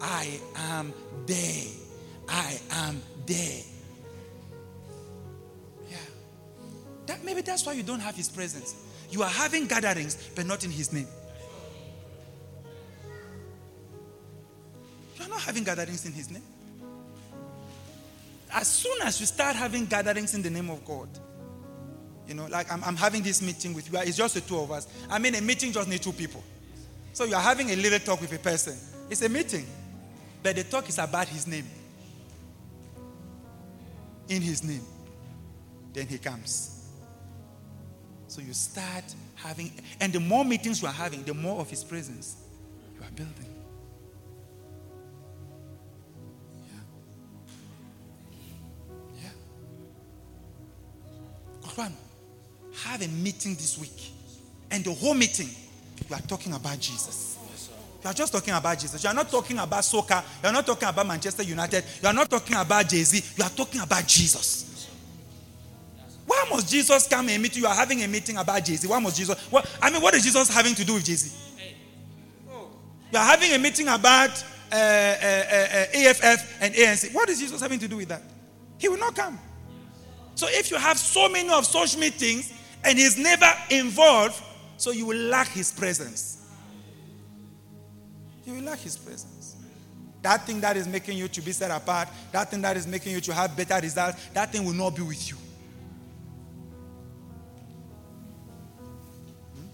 I am there. I am there. Yeah. That, maybe that's why you don't have his presence. You are having gatherings, but not in his name. You are not having gatherings in his name. As soon as you start having gatherings in the name of God, you know, like I'm, I'm having this meeting with you, it's just the two of us. I mean, a meeting just needs two people. So you are having a little talk with a person. It's a meeting, but the talk is about his name. In his name. Then he comes. So you start having, and the more meetings you are having, the more of His presence you are building. Yeah. Yeah. One, have a meeting this week, and the whole meeting you are talking about Jesus. You are just talking about Jesus. You are not talking about soccer. You are not talking about Manchester United. You are not talking about Jay Z. You are talking about Jesus. Why must Jesus come and meet you? You are having a meeting about Jay Z. Why must Jesus? What, I mean, what is Jesus having to do with Jay Z? You are having a meeting about uh, uh, uh, EFF and ANC. What is Jesus having to do with that? He will not come. So if you have so many of such meetings and he's never involved, so you will lack his presence. You will lack his presence. That thing that is making you to be set apart, that thing that is making you to have better results, that thing will not be with you. Hmm?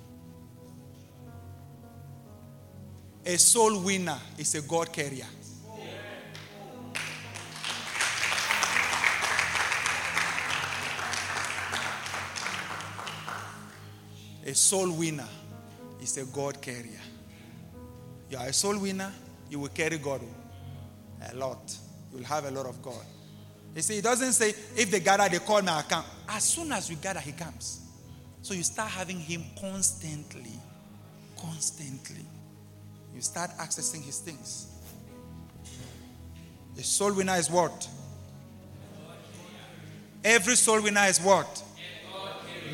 A soul winner is a God carrier. A soul winner is a God carrier. You are a soul winner, you will carry God a lot. You will have a lot of God. You see, it doesn't say if they gather, they call me, I come. As soon as you gather, he comes. So you start having him constantly. Constantly. You start accessing his things. A soul winner is what? Every soul winner is what?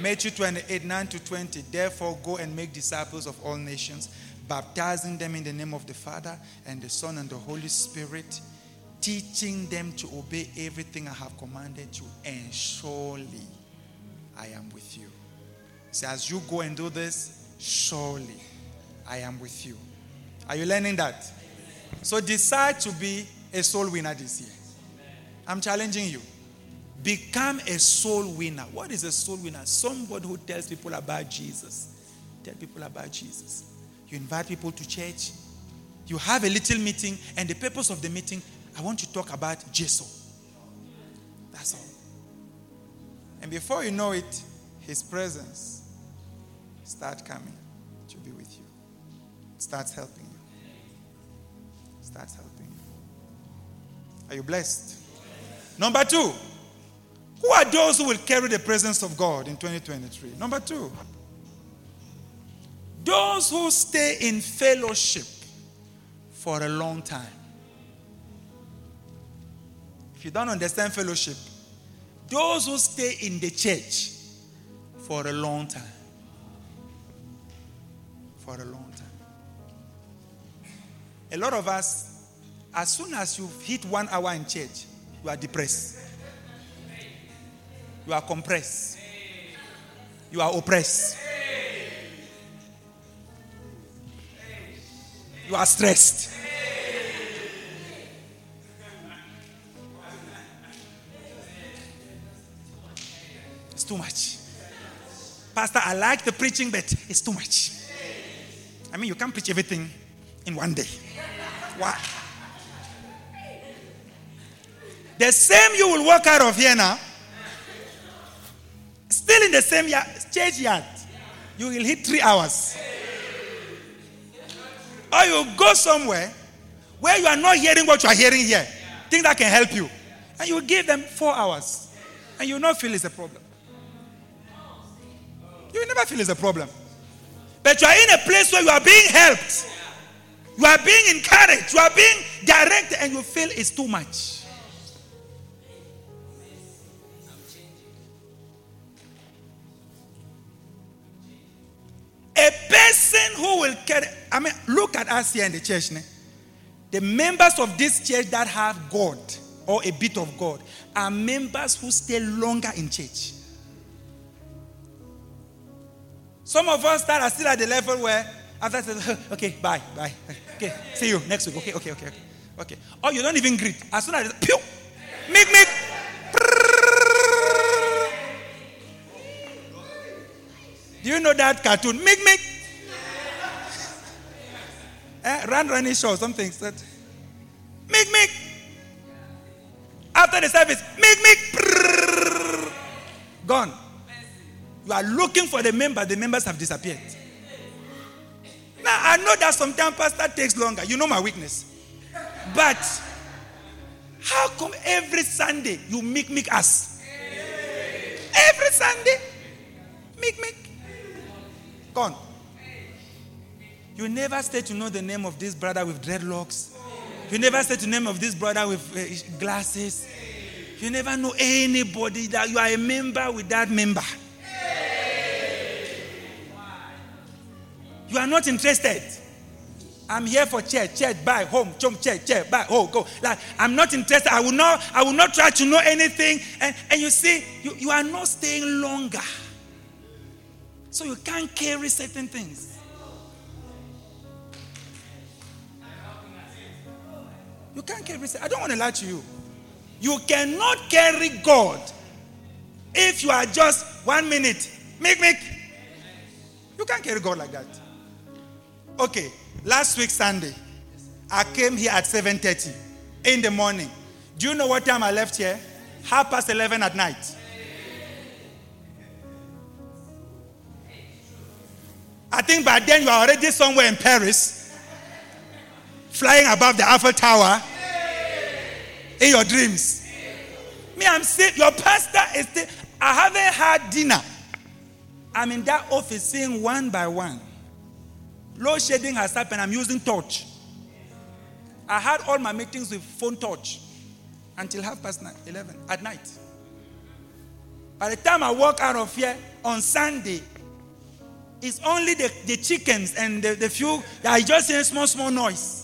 Matthew 28 9 to 20. Therefore, go and make disciples of all nations, baptizing them in the name of the Father and the Son and the Holy Spirit, teaching them to obey everything I have commanded you, and surely I am with you. So, as you go and do this, surely I am with you. Are you learning that? So, decide to be a soul winner this year. I'm challenging you. Become a soul winner. What is a soul winner? Somebody who tells people about Jesus. Tell people about Jesus. You invite people to church. You have a little meeting, and the purpose of the meeting, I want to talk about Jesus. That's all. And before you know it, his presence starts coming to be with you. It starts helping you. Starts helping you. Are you blessed? Number two. Who are those who will carry the presence of God in 2023? Number two, those who stay in fellowship for a long time. If you don't understand fellowship, those who stay in the church for a long time. For a long time. A lot of us, as soon as you hit one hour in church, you are depressed. You are compressed. You are oppressed. You are stressed. It's too much. Pastor, I like the preaching, but it's too much. I mean, you can't preach everything in one day. Why? The same you will walk out of here now Still in the same yard, church yard. You will hit three hours. Or you go somewhere where you are not hearing what you are hearing here. Things that can help you. And you give them four hours. And you not feel it's a problem. You never feel it's a problem. But you are in a place where you are being helped. You are being encouraged. You are being directed. And you feel it's too much. A person who will carry, I mean, look at us here in the church. Ne? The members of this church that have God or a bit of God are members who stay longer in church. Some of us that are still at the level where after say, <laughs> okay, bye, bye. <laughs> Okay, see you next week. Okay, okay, okay, okay. Okay. Or you don't even greet. As soon as pew, make, make. Do you know that cartoon? Make, make. Eh, run, running show, something. That, make, make. After the service, make, make. Gone. You are looking for the member, the members have disappeared. Now, I know that sometimes pastor takes longer. You know my weakness. But how come every Sunday you make make us? Every Sunday, make make. Gone. You never stay to know the name of this brother with dreadlocks. You never stay to name of this brother with uh, glasses. You never know anybody that you are a member with that member. You are not interested. I'm here for church, church, buy, home, chum, church, church, buy, home, go. Like I'm not interested. I will not, I will not try to know anything. And, and you see, you, you are not staying longer. So you can't carry certain things. You can't carry. I don't want to lie to you. You cannot carry God if you are just one minute. Make, make. You can't carry God like that. Okay, last week Sunday, I came here at 7:30 in the morning. Do you know what time I left here? Half past 11 at night. I think by then you are already somewhere in Paris, flying above the Eiffel Tower in your dreams. Me, I'm saying your pastor is still, I haven't had dinner. I'm in that office seeing one by one. Load shedding has happened. I'm using torch. I had all my meetings with phone torch until half past nine, 11 at night. By the time I walk out of here on Sunday, it's only the, the chickens and the, the few I just hear small, small noise.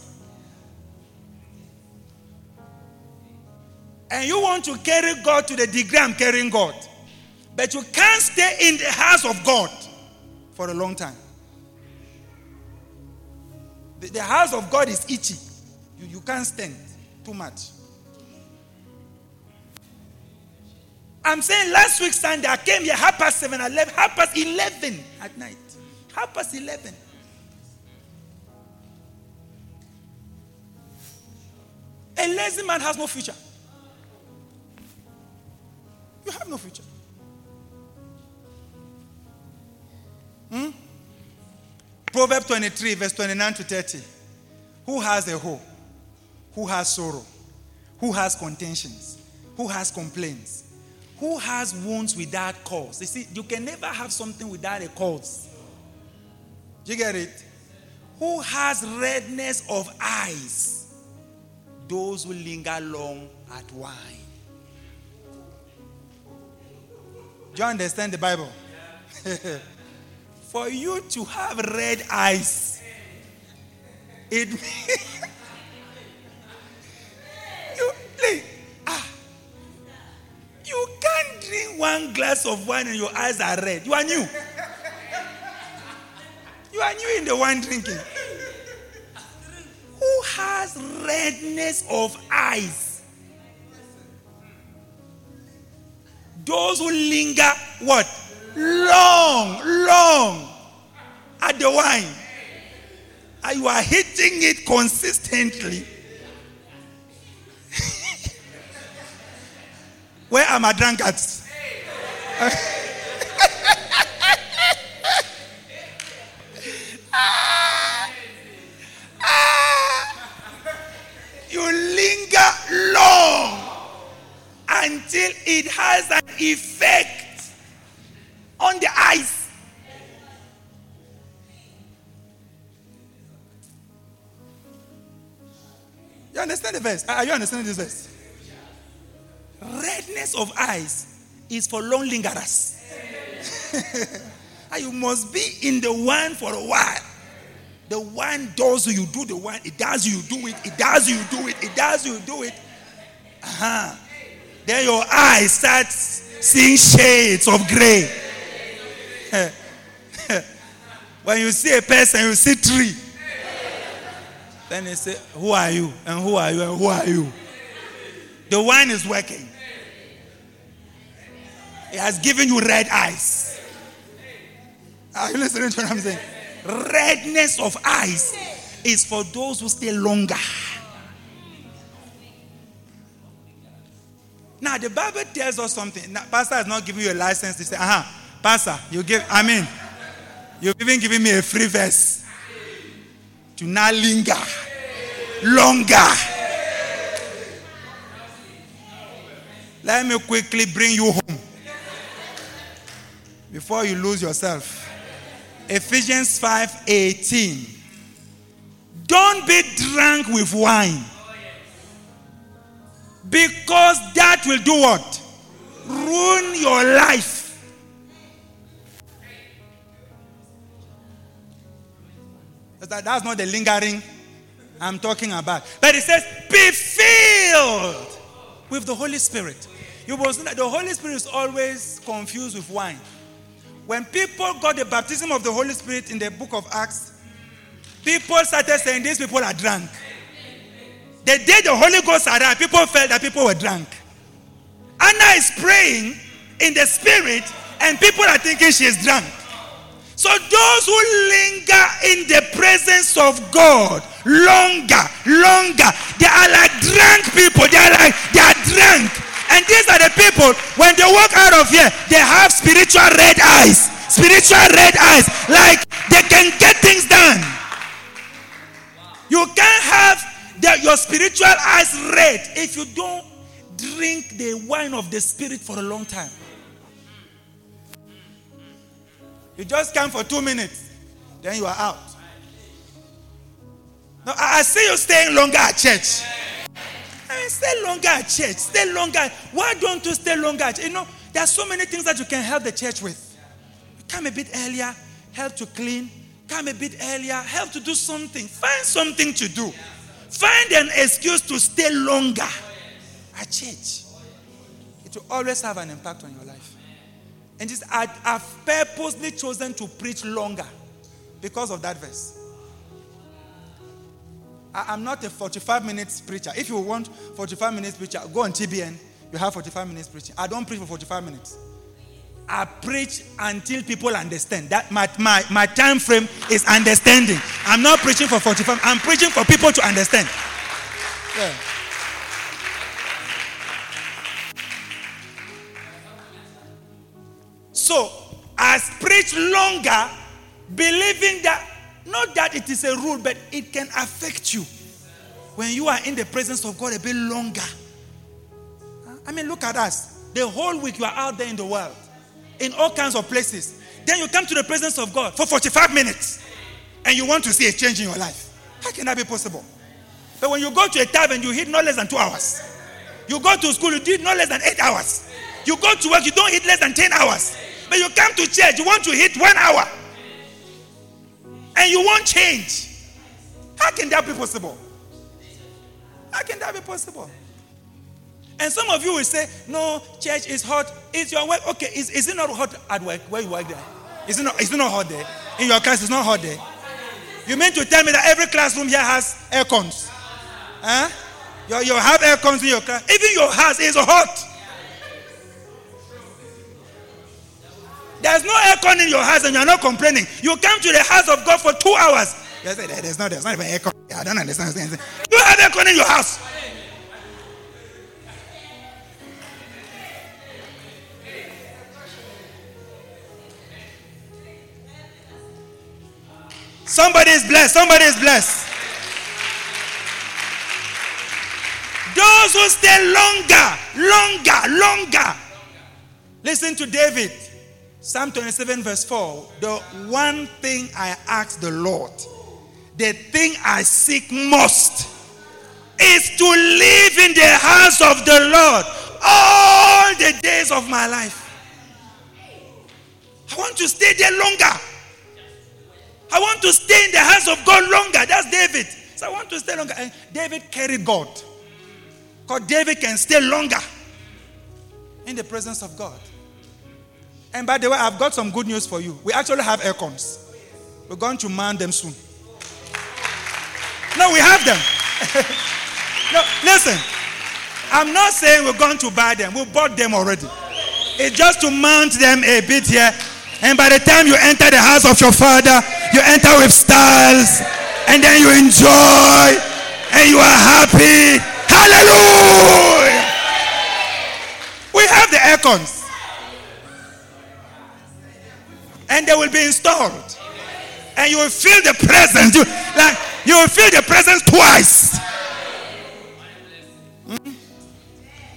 And you want to carry God to the degree I'm carrying God. But you can't stay in the house of God for a long time. The, the house of God is itchy. You, you can't stand too much. I'm saying last week Sunday, I came here half past seven, I left half past 11 at night. Half past 11. A lazy man has no future. You have no future. Hmm? Proverbs 23, verse 29 to 30. Who has a hoe? Who has sorrow? Who has contentions? Who has complaints? Who has wounds without cause? You see, you can never have something without a cause. Do you get it? Who has redness of eyes? Those who linger long at wine. Do you understand the Bible? <laughs> For you to have red eyes, it <laughs> you, ah, you can't drink one glass of wine and your eyes are red. You are new. You are new in the wine drinking. Who has redness of eyes? Those who linger what? Long, long at the wine. And you are hitting it consistently. <laughs> Where are my drunkards? <laughs> Ah! Ah! you linger long until it has an effect on the eyes. You understand the verse? Are you understanding this verse? Redness of eyes is for long lingerers. <laughs> you must be in the one for a while. The one does you do the one, it does you do it, it does you do it, it does you do it. Uh-huh. Then your eyes start seeing shades of gray. <laughs> when you see a person, you see three. Then they say, Who are you? And who are you? And who are you? The wine is working. It has given you red eyes. Are you listening to what I'm saying? Redness of eyes is for those who stay longer. Now, the Bible tells us something. Now, Pastor has not given you a license to say, uh huh, Pastor, you give, I mean, you've even given me a free verse to not linger longer. Let me quickly bring you home before you lose yourself. Ephesians 5 18. Don't be drunk with wine. Because that will do what? Ruin your life. That, that's not the lingering I'm talking about. But it says, be filled with the Holy Spirit. You know the Holy Spirit is always confused with wine. When people got the baptism of the Holy Spirit in the book of Acts, people started saying these people are drunk. The day the Holy Ghost arrived, people felt that people were drunk. Anna is praying in the spirit, and people are thinking she is drunk. So those who linger in the presence of God longer, longer, they are like drunk people. They are like they are drunk. And these are the people, when they walk out of here, they have spiritual red eyes. Spiritual red eyes. Like they can get things done. You can't have your spiritual eyes red if you don't drink the wine of the spirit for a long time. You just come for two minutes, then you are out. No, I see you staying longer at church. I stay longer at church. Stay longer. Why don't you stay longer? At, you know, there are so many things that you can help the church with. Come a bit earlier, help to clean. Come a bit earlier, help to do something. Find something to do. Find an excuse to stay longer at church. It will always have an impact on your life. And just I, have purposely chosen to preach longer because of that verse. I, am not a 45 minutes preacher. If you want 45 minutes preacher, go on TBN. You have 45 minutes preaching. I don't preach for 45 minutes. I preach until people understand. That my, my, my time frame is understanding. I'm not preaching for 45. I'm preaching for people to understand. Yeah. So, I preach longer, believing that, not that it is a rule, but it can affect you when you are in the presence of God a bit longer. I mean, look at us. The whole week you are out there in the world, in all kinds of places. Then you come to the presence of God for 45 minutes and you want to see a change in your life. How can that be possible? But when you go to a tavern, you hit no less than two hours. You go to school, you did no less than eight hours. You go to work, you don't hit less than 10 hours. But you come to church, you want to hit one hour. And you won't change. How can that be possible? How can that be possible? And some of you will say, No, church is hot. Is your work okay? Is, is it not hot at work where you work there? Is it not, is it not hot there? In your class, it's not hot there. You mean to tell me that every classroom here has air cons? Huh? You, you have air cons in your class. Even your house is hot. There's no aircon in your house and you're not complaining. You come to the house of God for two hours. There's not, there's not even aircon. I don't understand. You have aircon in your house. Somebody is blessed. Somebody is blessed. Those who stay longer, longer, longer. Listen to David. Psalm 27, verse 4 The one thing I ask the Lord, the thing I seek most, is to live in the house of the Lord all the days of my life. I want to stay there longer. I want to stay in the house of God longer. That's David. So I want to stay longer. And David carried God. Because David can stay longer in the presence of God. And by the way, I've got some good news for you. We actually have air cons. We're going to man them soon. No, we have them. <laughs> no, listen. I'm not saying we're going to buy them. We bought them already. It's just to mount them a bit here. And by the time you enter the house of your father, you enter with styles. And then you enjoy. And you are happy. Hallelujah. We have the air cons. and they will be installed. And you will feel the presence. You, like you will feel the presence twice. Hmm?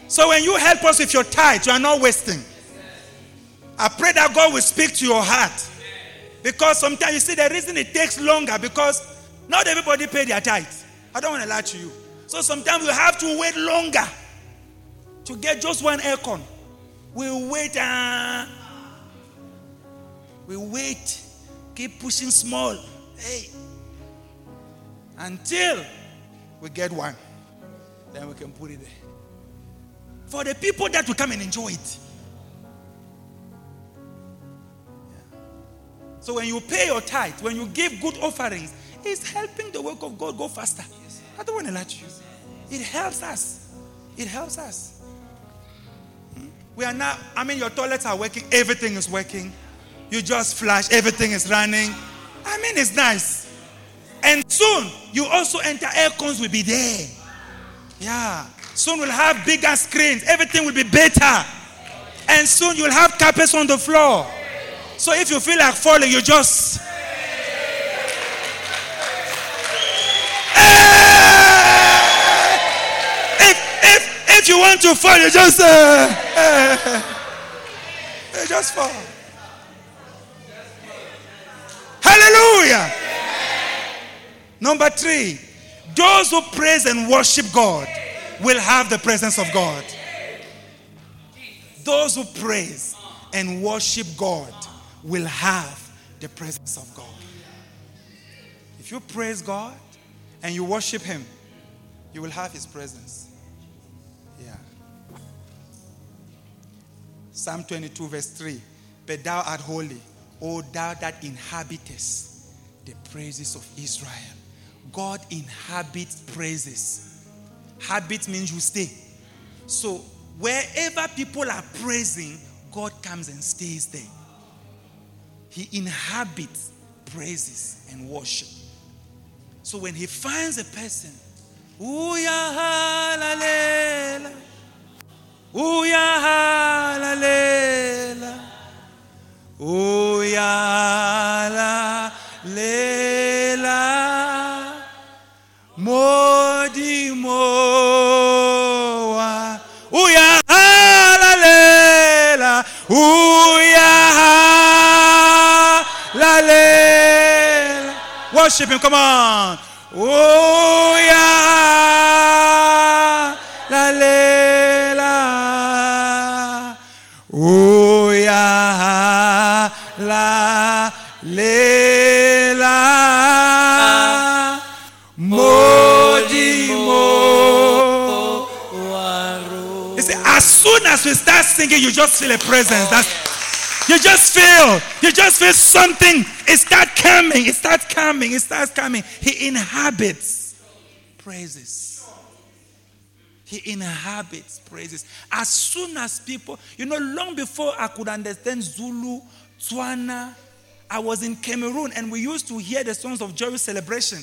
So when you help us with your tithe, you are not wasting. I pray that God will speak to your heart. Because sometimes you see the reason it takes longer because Not everybody pay their tithe. I don't want to lie to you. So sometimes we have to wait longer to get just one aircon. We wait. Uh, we wait. Keep pushing small. Hey. Until we get one. Then we can put it there. For the people that will come and enjoy it. So when you pay your tithe, when you give good offerings, it's helping the work of God go faster. I don't want to lie to you. It helps us. It helps us. Hmm? We are now, I mean, your toilets are working, everything is working. You just flush, everything is running. I mean, it's nice. And soon, you also enter air cons will be there. Yeah. Soon we'll have bigger screens. Everything will be better. And soon you'll have carpets on the floor. So if you feel like falling, you just. If, if, if you want to fall, you just. Uh, uh, you just fall. Hallelujah. Number three, those who praise and worship God will have the presence of God. Those who praise and worship God will have the presence of God. If you praise God and you worship Him, you will have His presence. Yeah. Psalm 22, verse 3 But thou art holy, O thou that inhabitest the praises of Israel. God inhabits praises. Habit means you stay. So wherever people are praising, God comes and stays there. He inhabits praises and worship. So when he finds a person, Uya halalela, Uya halalela, Uya halalela, Worship him. Come on. Oh, yeah. La, la. Oh, yeah. La, la. Modi, mo. You see, as soon as we start singing, you just feel a presence. That's you just feel, you just feel something. It starts coming, it starts coming, it starts coming. He inhabits praises. He inhabits praises. As soon as people, you know, long before I could understand Zulu, Tswana, I was in Cameroon and we used to hear the songs of joyous celebration.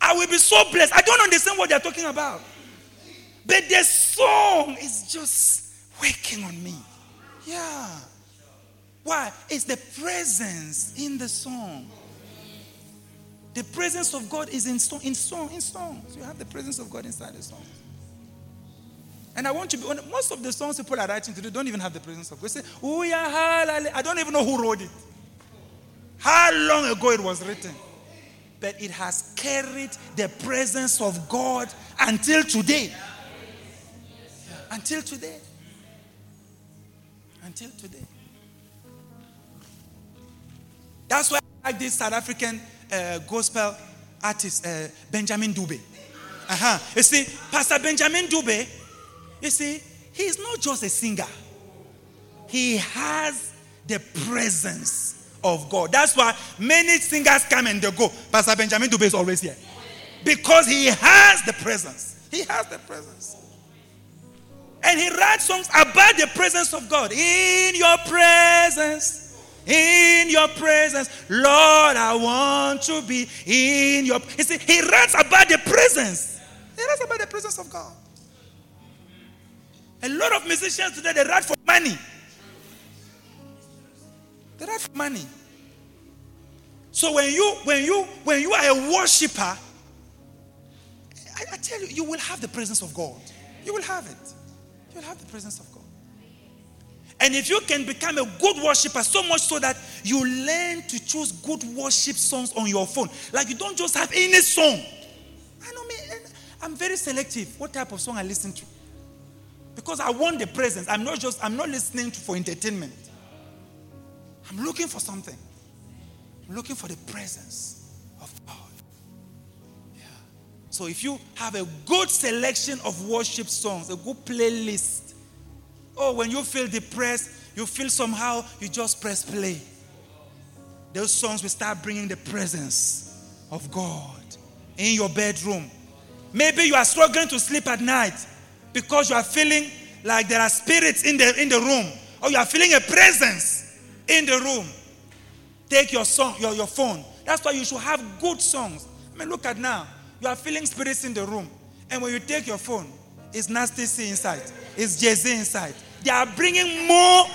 I will be so blessed. I don't understand what they're talking about. But the song is just working on me. Yeah. Why? It's the presence in the song. The presence of God is in song, in song, in songs. You have the presence of God inside the song. And I want to be most of the songs people are writing today don't even have the presence of God. They say, I don't even know who wrote it. How long ago it was written. But it has carried the presence of God until today. Until today. Until today. That's why I like this South African uh, gospel artist, uh, Benjamin Dube. Uh-huh. You see, Pastor Benjamin Dube, you see, he's not just a singer. He has the presence of God. That's why many singers come and they go. Pastor Benjamin Dube is always here. Because he has the presence. He has the presence. And he writes songs about the presence of God. In your presence in your presence. Lord, I want to be in your You see, he writes about the presence. He writes about the presence of God. A lot of musicians today they write for money. They write for money. So when you when you when you are a worshiper, I, I tell you, you will have the presence of God. You will have it. You'll have the presence of God. And if you can become a good worshiper, so much so that you learn to choose good worship songs on your phone. Like you don't just have any song. I know me, I'm very selective what type of song I listen to. Because I want the presence. I'm not just, I'm not listening to, for entertainment. I'm looking for something. I'm looking for the presence of God. Yeah. So if you have a good selection of worship songs, a good playlist, oh, when you feel depressed, you feel somehow, you just press play. Those songs will start bringing the presence of God in your bedroom. Maybe you are struggling to sleep at night because you are feeling like there are spirits in the, in the room, or you are feeling a presence in the room. Take your song, your, your phone. That's why you should have good songs. I mean, look at now. You are feeling spirits in the room. And when you take your phone, it's nasty inside. It's Jay-Z inside. They are bringing more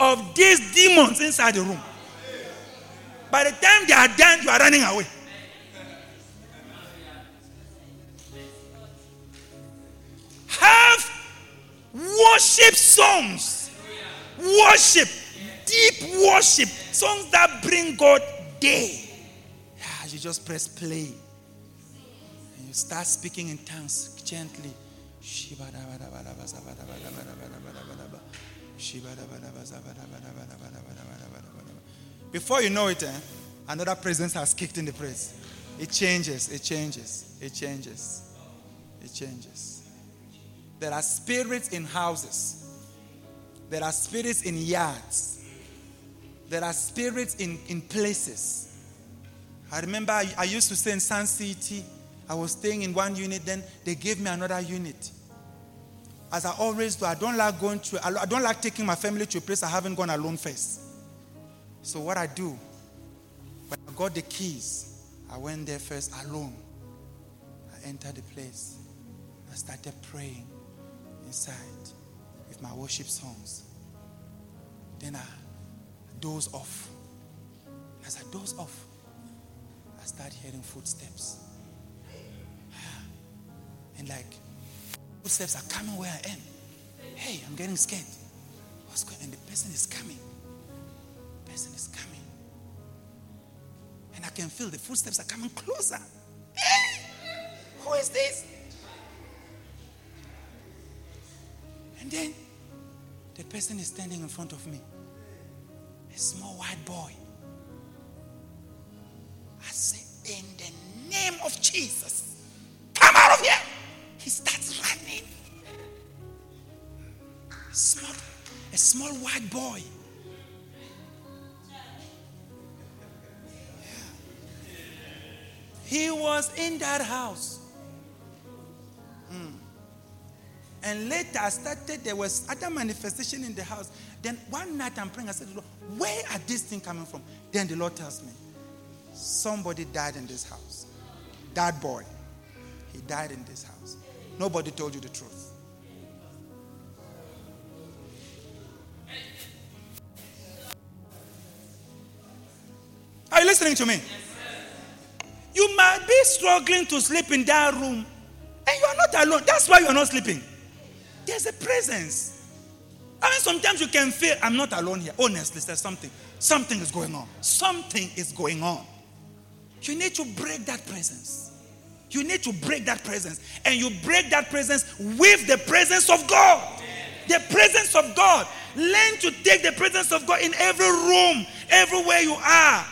of these demons inside the room. By the time they are done, you are running away. Have worship songs. Worship. Deep worship. Songs that bring God. Yeah, you just press play. And you start speaking in tongues gently. Before you know it, eh, another presence has kicked in the place. It changes, it changes, it changes, it changes. There are spirits in houses, there are spirits in yards, there are spirits in, in places. I remember I, I used to stay in San City. I was staying in one unit, then they gave me another unit. As I always do, I don't like going to, I don't like taking my family to a place I haven't gone alone first. So what I do, when I got the keys, I went there first alone. I entered the place. I started praying inside with my worship songs. Then I doze off. As I doze off, I start hearing footsteps. And like, footsteps are coming where I am. Hey, I'm getting scared. What's going on? And the person is coming The person is coming. And I can feel the footsteps are coming closer. Who is this? And then the person is standing in front of me. A small white boy. I say, in the name of Jesus, come out of here. He starts running. Small, a small white boy. He was in that house. Hmm. And later I started, there was other manifestation in the house. Then one night I'm praying, I said, Lord, where are these things coming from? Then the Lord tells me, somebody died in this house. That boy, he died in this house. Nobody told you the truth. Are you listening to me? You might be struggling to sleep in that room and you are not alone. That's why you are not sleeping. There's a presence. I mean, sometimes you can feel, I'm not alone here. Honestly, there's something. Something is going on. Something is going on. You need to break that presence. You need to break that presence. And you break that presence with the presence of God. The presence of God. Learn to take the presence of God in every room, everywhere you are.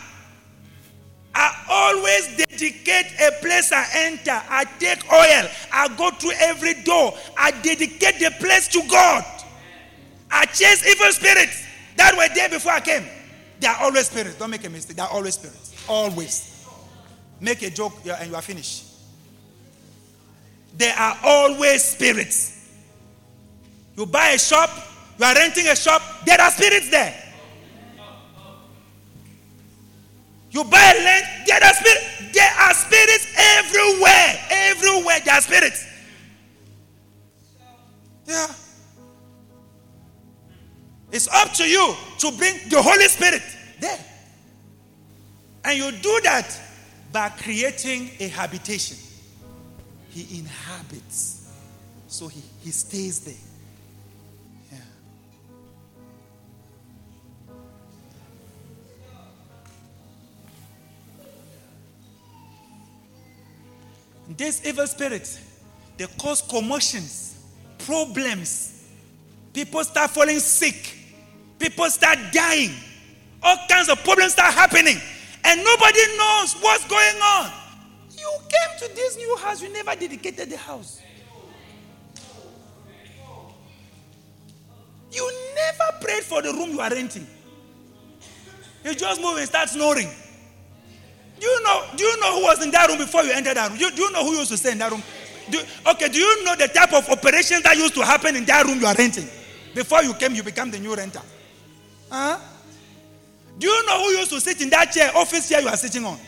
I always dedicate a place I enter. I take oil. I go through every door. I dedicate the place to God. I chase evil spirits that were there before I came. They are always spirits. Don't make a mistake. They are always spirits. Always. Make a joke and you are finished. They are always spirits. You buy a shop, you are renting a shop, there are spirits there. You buy land, there are spirits. There are spirits everywhere. Everywhere there are spirits. Yeah. It's up to you to bring the Holy Spirit there. And you do that by creating a habitation. He inhabits. So he, he stays there. Yeah. These evil spirits, they cause commotions, problems. People start falling sick. People start dying. All kinds of problems start happening. And nobody knows what's going on. You came to this new house, you never dedicated the house. You never prayed for the room you are renting. You just move and start snoring. Do you know, do you know who was in that room before you entered that room? Do, do you know who used to stay in that room? Do, okay, do you know the type of operations that used to happen in that room you are renting? Before you came, you become the new renter. Huh? Do you know who used to sit in that chair, office chair you are sitting on?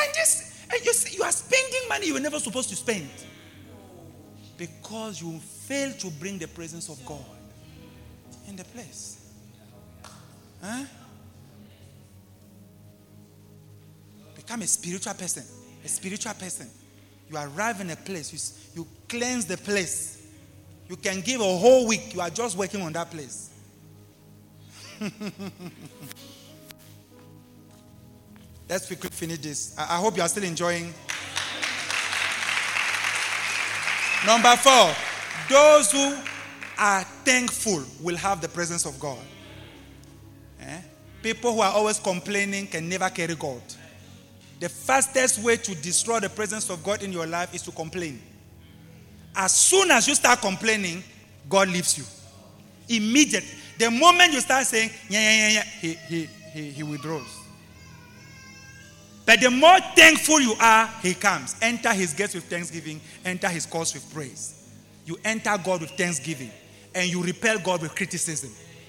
And just, and you, see, you are spending money you were never supposed to spend because you fail to bring the presence of God in the place. Huh? Become a spiritual person. A spiritual person. You arrive in a place, you, you cleanse the place. You can give a whole week, you are just working on that place. <laughs> Let's quickly finish this. I, I hope you are still enjoying. Number four, those who are thankful will have the presence of God. Eh? People who are always complaining can never carry God. The fastest way to destroy the presence of God in your life is to complain. As soon as you start complaining, God leaves you. Immediately. The moment you start saying, yeah, yeah, yeah, yeah, he, he, he, he withdraws. But the more thankful you are, he comes. Enter his gates with thanksgiving, enter his courts with praise. You enter God with thanksgiving, and you repel God with criticism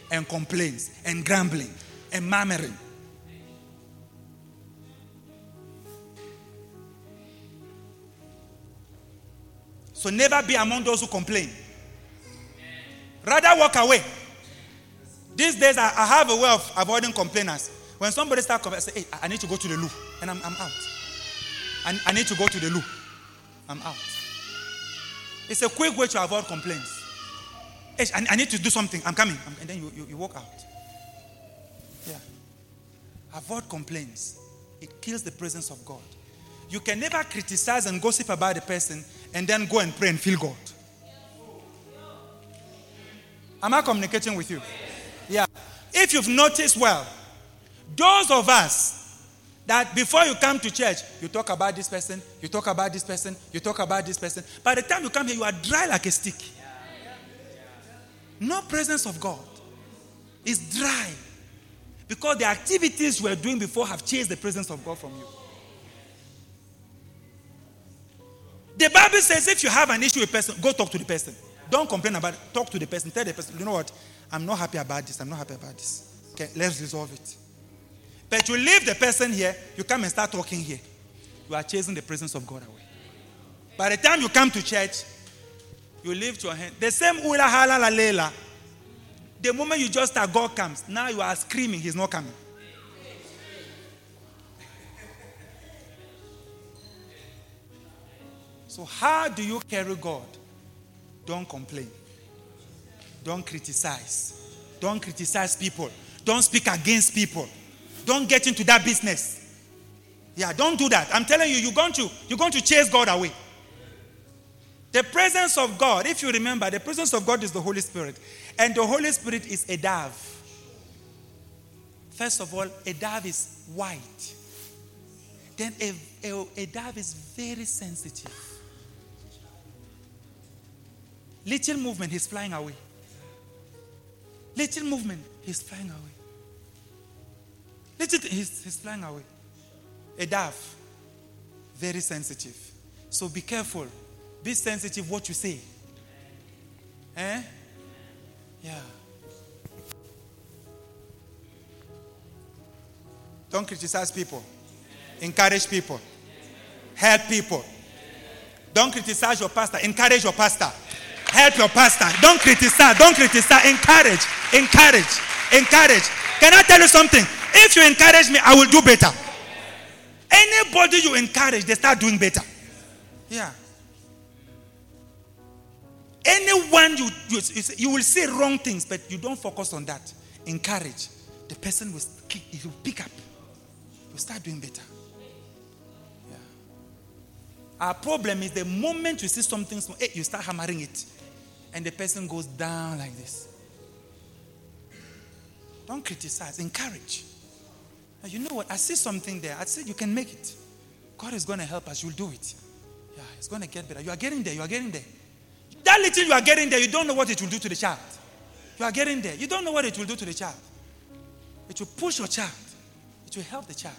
and complaints and grumbling and murmuring. So never be among those who complain. Rather walk away. These days, I, have a way of avoiding complainers. When somebody starts complaining, I say, hey, I need to go to the loo. And I'm, I'm out. I, I need to go to the loo. I'm out. It's a quick way to avoid complaints. I, I need to do something. I'm coming. and then you, you, you walk out. Yeah. Avoid complaints. It kills the presence of God. You can never criticize and gossip about a person and then go and pray and feel God. Am I communicating with you? Yeah. If you've noticed well, those of us that before you come to church, you talk about this person, you talk about this person, you talk about this person. By the time you come here, you are dry like a stick. No presence of God. It's dry. Because the activities you were doing before have chased the presence of God from you. The Bible says if you have an issue with a person, go talk to the person. Don't complain about it. Talk to the person. Tell the person, you know what? I'm not happy about this. I'm not happy about this. Okay, let's resolve it. But you leave the person here, you come and start talking here. You are chasing the presence of God away. By the time you come to church, you lift your hand. The same ula hala la lela. The moment you just start, God comes. Now you are screaming, He's not coming. <laughs> So, how do you carry God? Don't complain. Don't criticize. Don't criticize people. Don't speak against people. Don't get into that business. Yeah, don't do that. I'm telling you, you're going to, you're going to chase God away. The presence of God, if you remember, the presence of God is the Holy Spirit. And the Holy Spirit is a dove. First of all, a dove is white. Then a, a, a dove is very sensitive. Little movement, he's flying away. Little movement, he's flying away. Little, he's, he's flying away. A dove, very sensitive. So be careful. Be sensitive what you say. Eh? Yeah. Don't criticize people. Encourage people. Help people. Don't criticize your pastor. Encourage your pastor. Help your pastor. Don't criticize. Don't criticize. Encourage. Encourage. Encourage. Can I tell you something? If you encourage me, I will do better. Anybody you encourage, they start doing better. Yeah. Anyone you, you, you will say wrong things, but you don't focus on that. Encourage. The person will, he will pick up. You start doing better. Yeah. Our problem is the moment you see something hey, eh, you start hammering it. And the person goes down like this. Don't criticize, encourage. You know what? I see something there. I said you can make it. God is going to help us. You'll do it. Yeah, it's going to get better. You are getting there. You are getting there. That little you are getting there, you don't know what it will do to the child. You are getting there. You don't know what it will do to the child. It will push your child. It will help the child.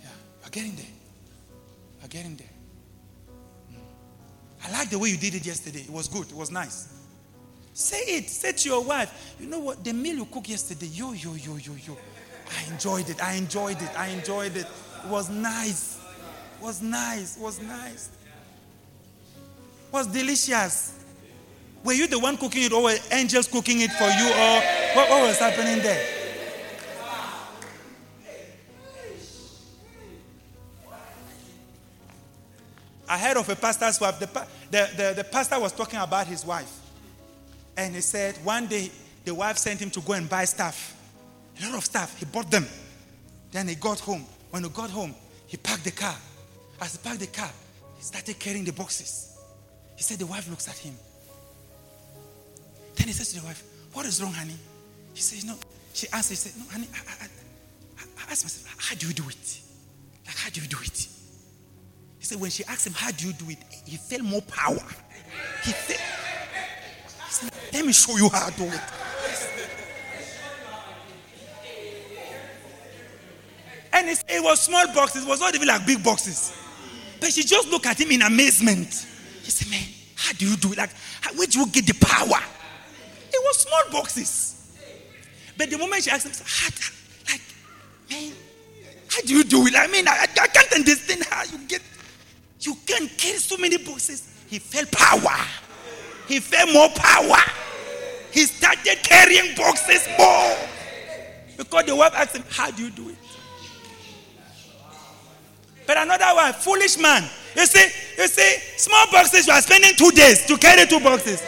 Yeah, you are getting there. You are getting there. Mm. I like the way you did it yesterday. It was good. It was nice. Say it. Say to your wife, you know what? The meal you cooked yesterday, yo, yo, yo, yo, yo. I enjoyed it. I enjoyed it. I enjoyed it. It was nice. It was nice. It was nice. It was delicious. Were you the one cooking it or were angels cooking it for you or what, what was happening there? I heard of a pastor's wife. The, the, the, the pastor was talking about his wife. And he said one day the wife sent him to go and buy stuff. A lot of stuff. He bought them. Then he got home. When he got home, he parked the car. As he parked the car, he started carrying the boxes. He said the wife looks at him. Then he says to the wife, What is wrong, honey? She says, No. She answered, He said, No, honey, I, I, I, asked myself, How do you do it? Like, how do you do it? He said, When she asked him, How do you do it? He felt more power. He he Let me show you how I do it. And it was small boxes, it was not even like big boxes. But she just looked at him in amazement. He said, Man, how do you do it? Like, how, where do you get the power? It was small boxes. But the moment she asked him, how, like, man, how do you do it? I mean, I, I can't understand how you get, you can carry so many boxes. He felt power. He felt more power. He started carrying boxes more. Because the wife asked him, How do you do it? But another one, foolish man. You see, you see, small boxes, you are spending two days to carry two boxes.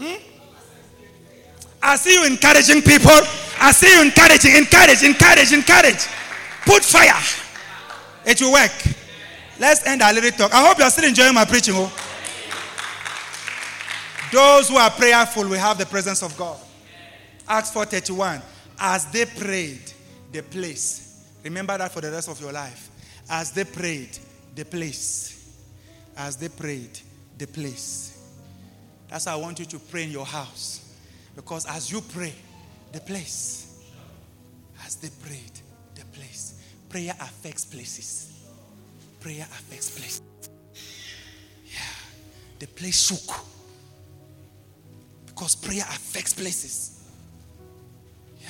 Hmm? I see you encouraging people. I see you encouraging, encourage, encourage, encourage. Put fire. It will work. Let's end our little talk. I hope you are still enjoying my preaching. Oh. Those who are prayerful will have the presence of God. Acts 4:31. As they prayed, the place. Remember that for the rest of your life. As they prayed, the place. As they prayed, the place. That's why I want you to pray in your house. Because as you pray, the place. As they prayed, the place. Prayer affects places. Prayer affects places. Yeah. The place shook. Because prayer affects places. Yeah.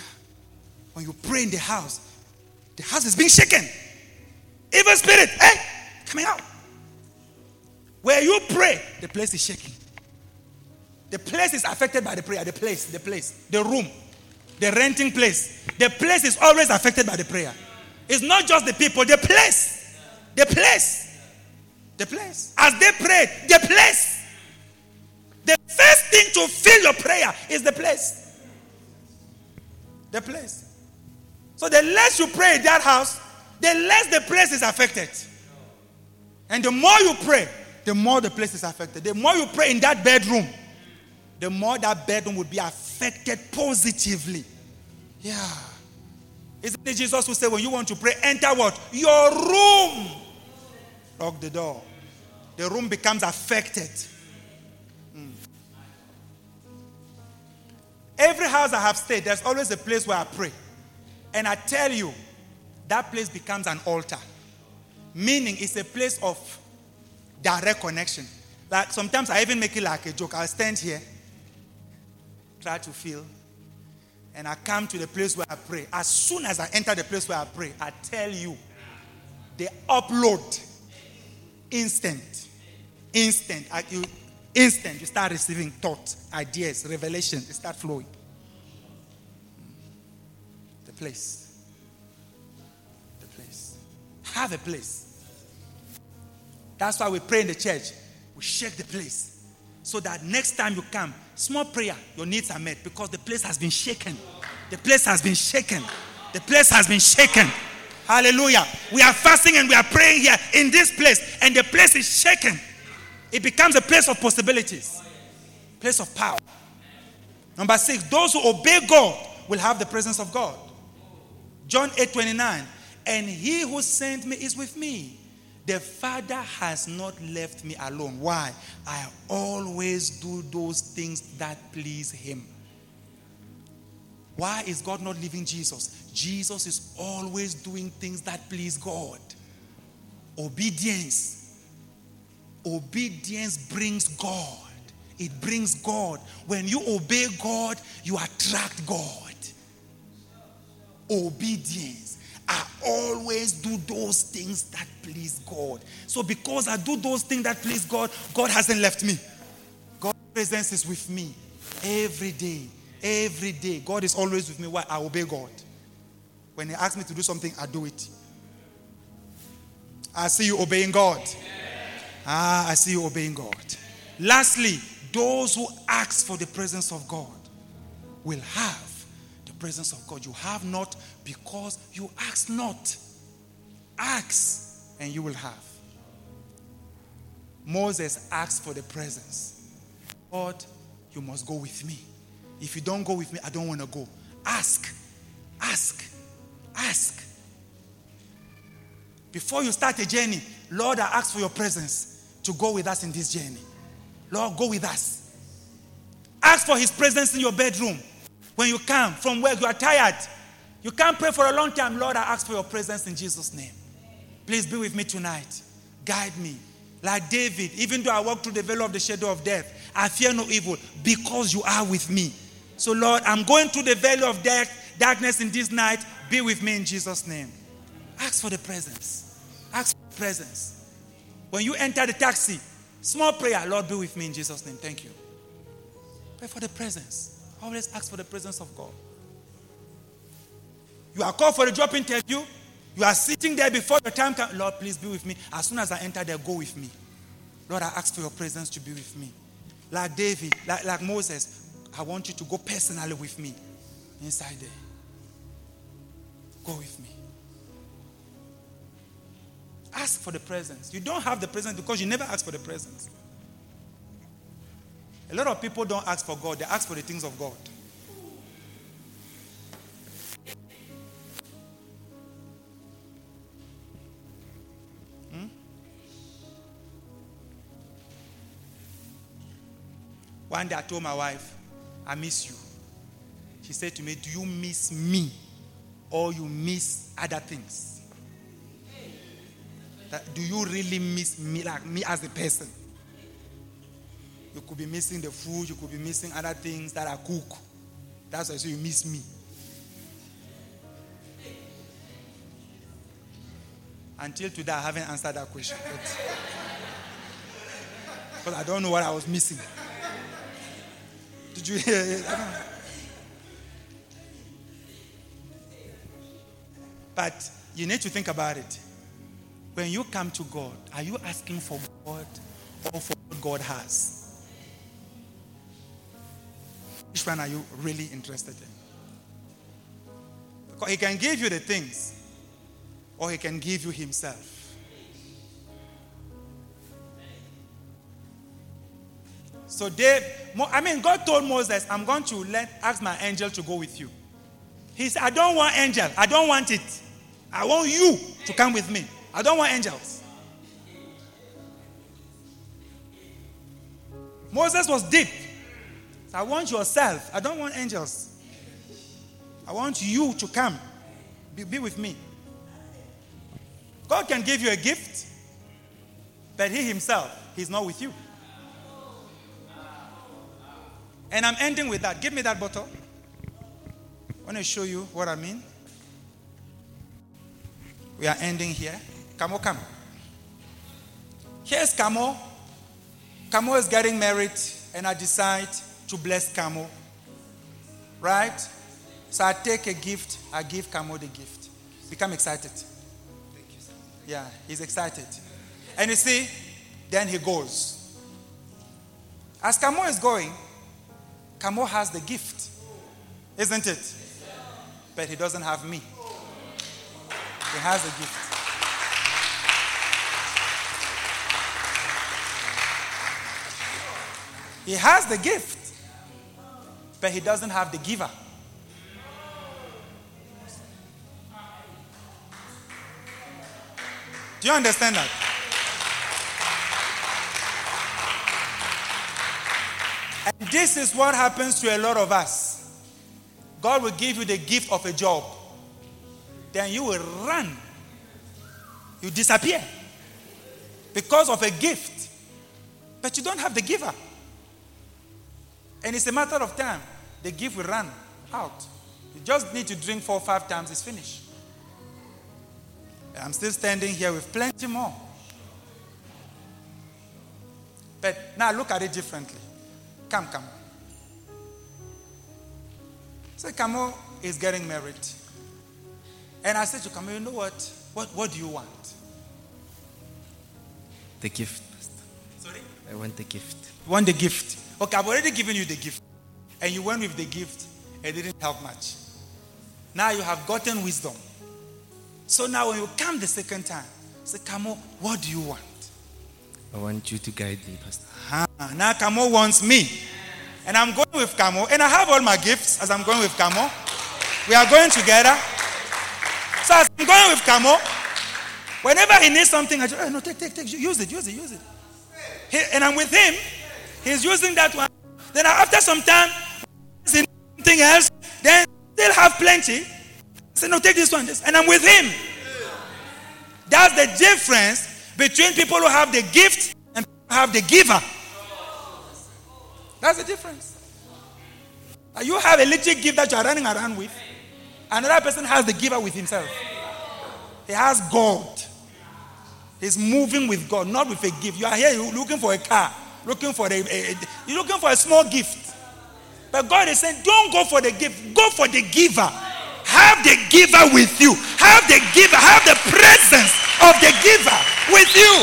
When you pray in the house, the house is being shaken. Evil spirit, hey, coming out. Where you pray, the place is shaking. The place is affected by the prayer. The place, the place, the room, the renting place. The place is always affected by the prayer. It's not just the people, the place. The place. The place. As they prayed, the place. The first thing to fill your prayer is the place. The place. So the less you pray in that house, the less the place is affected. And the more you pray, the more the place is affected. The more you pray in that bedroom, the more that bedroom will be affected positively. Yeah. Isn't it Jesus who said, when you want to pray, enter what? Your room. Lock the door. The room becomes affected. Mm. Every house I have stayed, there's always a place where I pray. And I tell you, that place becomes an altar. Meaning, it's a place of direct connection. Like sometimes I even make it like a joke. I'll stand here, try to feel, and I come to the place where I pray. As soon as I enter the place where I pray, I tell you, the upload instant, instant. You, instant. You start receiving thoughts, ideas, revelation. They start flowing The place. The place. Have a place. That's why we pray in the church. We shake the place. so that next time you come, small prayer, your needs are met because the place has been shaken. The place has been shaken. The place has been shaken. Hallelujah. We are fasting and we are praying here in this place, and the place is shaken. It becomes a place of possibilities, place of power. Number six, those who obey God will have the presence of God. John 8 29. And he who sent me is with me. The Father has not left me alone. Why? I always do those things that please him. Why is God not leaving Jesus? Jesus is always doing things that please God. Obedience. Obedience brings God. It brings God. When you obey God, you attract God. Obedience. I always do those things that please God. So, because I do those things that please God, God hasn't left me. God's presence is with me every day. Every day. God is always with me. Why? I obey God. When He asks me to do something, I do it. I see you obeying God. Ah, I see you obeying God. Lastly, those who ask for the presence of God will have the presence of God. You have not because you ask not. Ask and you will have. Moses asked for the presence. God, you must go with me. If you don't go with me, I don't want to go. Ask, ask, ask. Before you start a journey, Lord, I ask for your presence to go with us in this journey. Lord, go with us. Ask for his presence in your bedroom. When you come from work, you are tired. You can't pray for a long time. Lord, I ask for your presence in Jesus' name. Please be with me tonight. Guide me. Like David, even though I walk through the valley of the shadow of death, I fear no evil because you are with me. So, Lord, I'm going through the valley of death, darkness in this night. Be with me in Jesus' name. Ask for the presence. Ask for the presence. When you enter the taxi, small prayer, Lord, be with me in Jesus' name. Thank you. Pray for the presence. Always ask for the presence of God. You are called for a job interview. You are sitting there before your time comes. Lord, please be with me. As soon as I enter there, go with me. Lord, I ask for your presence to be with me. Like David, like, like Moses, I want you to go personally with me inside there. Go with me. Ask for the presence. You don't have the presence because you never ask for the presence. A lot of people don't ask for God, they ask for the things of God. Hmm? One day I told my wife, I miss you. She said to me, Do you miss me or you miss other things? That, do you really miss me, like me as a person? You could be missing the food, you could be missing other things that I cook. That's why so you miss me. Until today, I haven't answered that question. Because <laughs> I don't know what I was missing. Did you hear it? But you need to think about it. When you come to God, are you asking for God or for what God has? Which one are you really interested in? Because He can give you the things, or He can give you Himself. So Dave, I mean, God told Moses, I'm going to let ask my angel to go with you. He said, I don't want angel. I don't want it. I want you to come with me. I don't want angels. Moses was deep. I want yourself. I don't want angels. I want you to come. Be, be with me. God can give you a gift, but He Himself, He's not with you. And I'm ending with that. Give me that bottle. I want to show you what I mean. We are ending here. Camo, come. Here's Camo. Camo is getting married, and I decide to bless Camo. Right? So I take a gift, I give Camo the gift. Become excited. Yeah, he's excited. And you see, then he goes. As Camo is going, Camo has the gift, isn't it? But he doesn't have me. He has the gift. He has the gift, but he doesn't have the giver. Do you understand that? And this is what happens to a lot of us. God will give you the gift of a job, then you will run, you disappear because of a gift, but you don't have the giver. And it's a matter of time. The gift will run out. You just need to drink four or five times, it's finished. I'm still standing here with plenty more. But now look at it differently. Come, come. So Camo is getting married. And I said to Camo, you know what? What, what do you want? The gift, Sorry? I want the gift. You want the gift. Okay, I've already given you the gift. And you went with the gift. It didn't help much. Now you have gotten wisdom. So now when you come the second time, say, Camo, what do you want? I want you to guide me, Pastor. Ah, now Camo wants me. And I'm going with Camo. And I have all my gifts as I'm going with Camo. We are going together. So as I'm going with Camo, whenever he needs something, I just, oh, no, take, take, take, use it, use it, use it. He, and I'm with him. He's using that one. Then after some time, something else, then they'll have plenty. Say, no, take this one. This. And I'm with him. That's the difference between people who have the gift and have the giver. That's the difference. You have a little gift that you are running around with. Another person has the giver with himself. He has God. He's moving with God, not with a gift. You are here looking for a car, looking for a, a, a you're looking for a small gift. But God is saying, don't go for the gift, go for the giver. Have the giver with you. Have the giver, have the presence of the giver with you.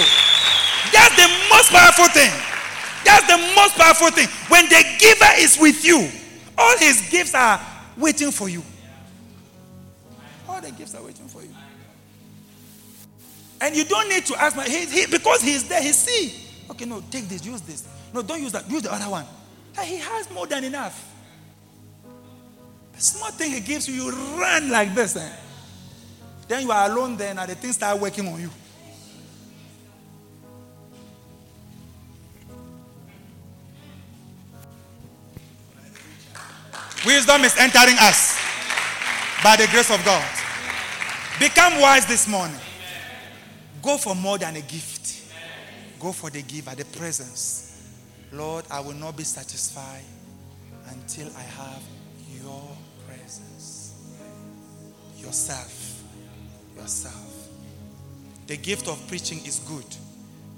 That's the most powerful thing. That's the most powerful thing. When the giver is with you, all his gifts are waiting for you. All the gifts are waiting for you. And you don't need to ask my he, he, because he's there, he see. Okay, no, take this, use this. No, don't use that, use the other one. He has more than enough. The small thing he gives you, you run like this. Eh? Then you are alone then and the things start working on you. Wisdom is entering us by the grace of God. Become wise this morning. Go for more than a gift. Go for the giver, the presence. Lord, I will not be satisfied until I have Yourself. Yourself. The gift of preaching is good,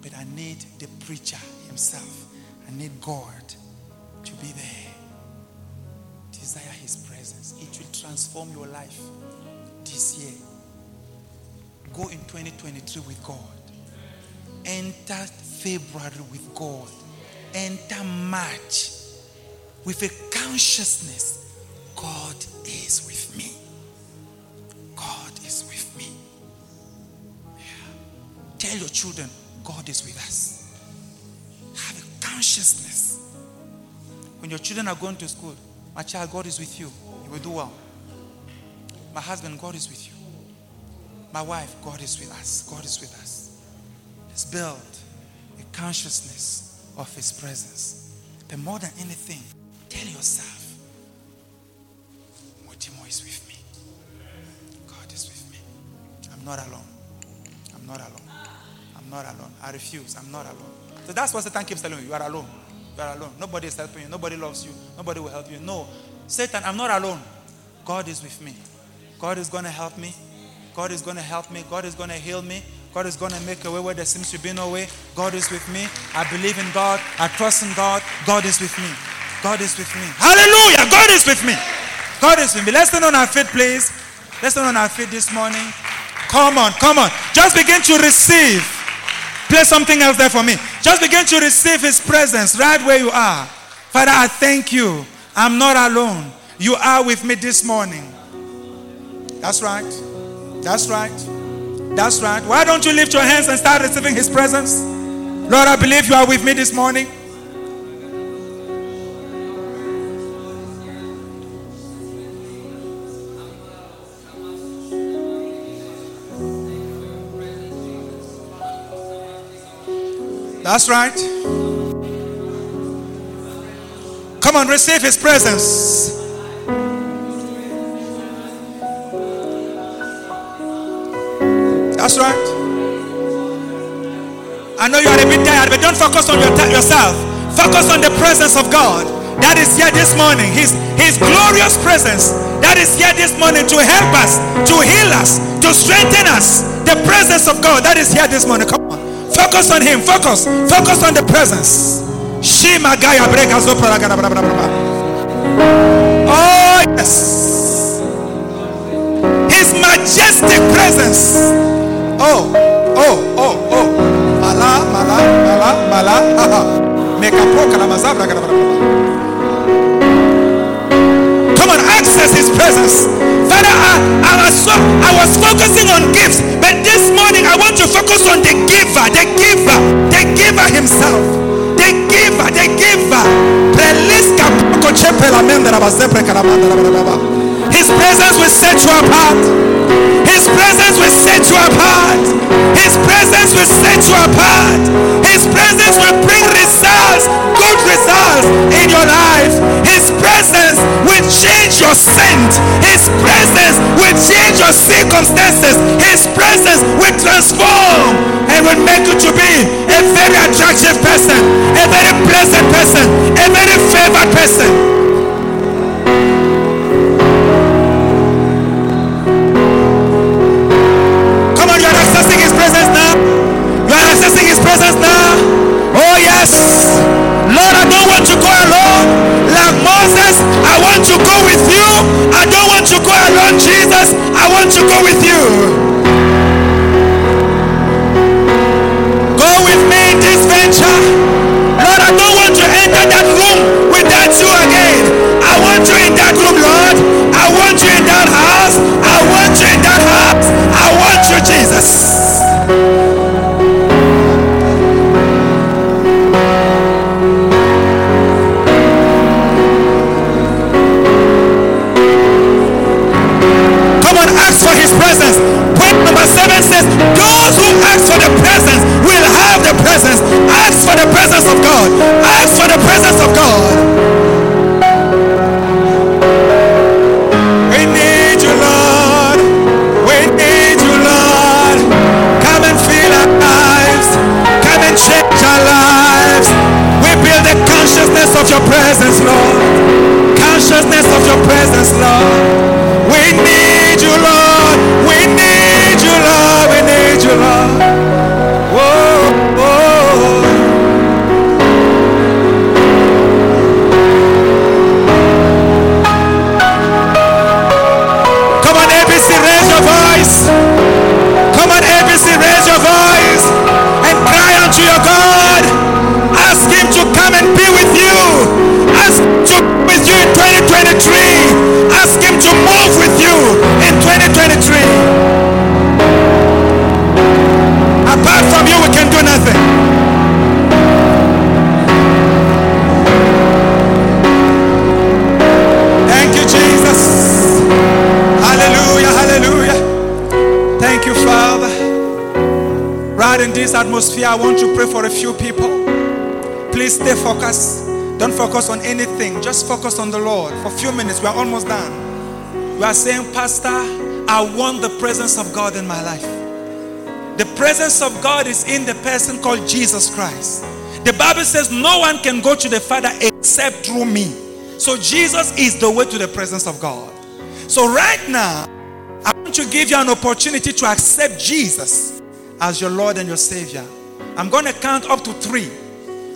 but I need the preacher himself. I need God to be there. Desire his presence. It will transform your life this year. Go in 2023 with God. Enter February with God. Enter March with a consciousness God is with me. Tell your children, God is with us. Have a consciousness. When your children are going to school, my child, God is with you. You will do well. My husband, God is with you. My wife, God is with us. God is with us. Let's build a consciousness of His presence. But more than anything, tell yourself, Modimo is with me. God is with me. I'm not alone. I'm not alone. I'm not alone. I refuse. I'm not alone. So that's what Satan keeps telling you. You are alone. You are alone. Nobody is helping you. Nobody loves you. Nobody will help you. No. Satan, I'm not alone. God is with me. God is going to help me. God is going to help me. God is going to heal me. God is going to make a way where there seems to be no way. God is with me. I believe in God. I trust in God. God is with me. God is with me. Hallelujah. God is with me. God is with me. Let's stand on our feet, please. Let's stand on our feet this morning. Come on, come on. Just begin to receive. Play something else there for me. Just begin to receive His presence right where you are. Father, I thank you. I'm not alone. You are with me this morning. That's right. That's right. That's right. Why don't you lift your hands and start receiving His presence? Lord, I believe you are with me this morning. That's right. Come on, receive His presence. That's right. I know you are a bit tired, but don't focus on your yourself. Focus on the presence of God that is here this morning. His, His glorious presence that is here this morning to help us, to heal us, to strengthen us. The presence of God that is here this morning. Come on. Focus on Him. Focus. Focus on the presence. Shima Gaya Oh, yes. His majestic presence. Oh, oh, oh, oh. Mala, mala, mala, mala. Come on, access His presence. I, I, was I was focusing on gifts, but this morning I want to focus on the giver, the giver, the giver Himself. The giver, the giver. His presence will set you apart. His presence will set you apart. His presence will set you apart. His presence will bring results, good results in your life. His presence will change your scent. His presence will change your circumstances. His presence will transform and will make you to be a very attractive person, a very pleasant person, a very favored person. Focus on the Lord. For a few minutes, we are almost done. We are saying, Pastor, I want the presence of God in my life. The presence of God is in the person called Jesus Christ. The Bible says no one can go to the Father except through me. So Jesus is the way to the presence of God. So right now, I want to give you an opportunity to accept Jesus as your Lord and your Savior. I'm going to count up to three.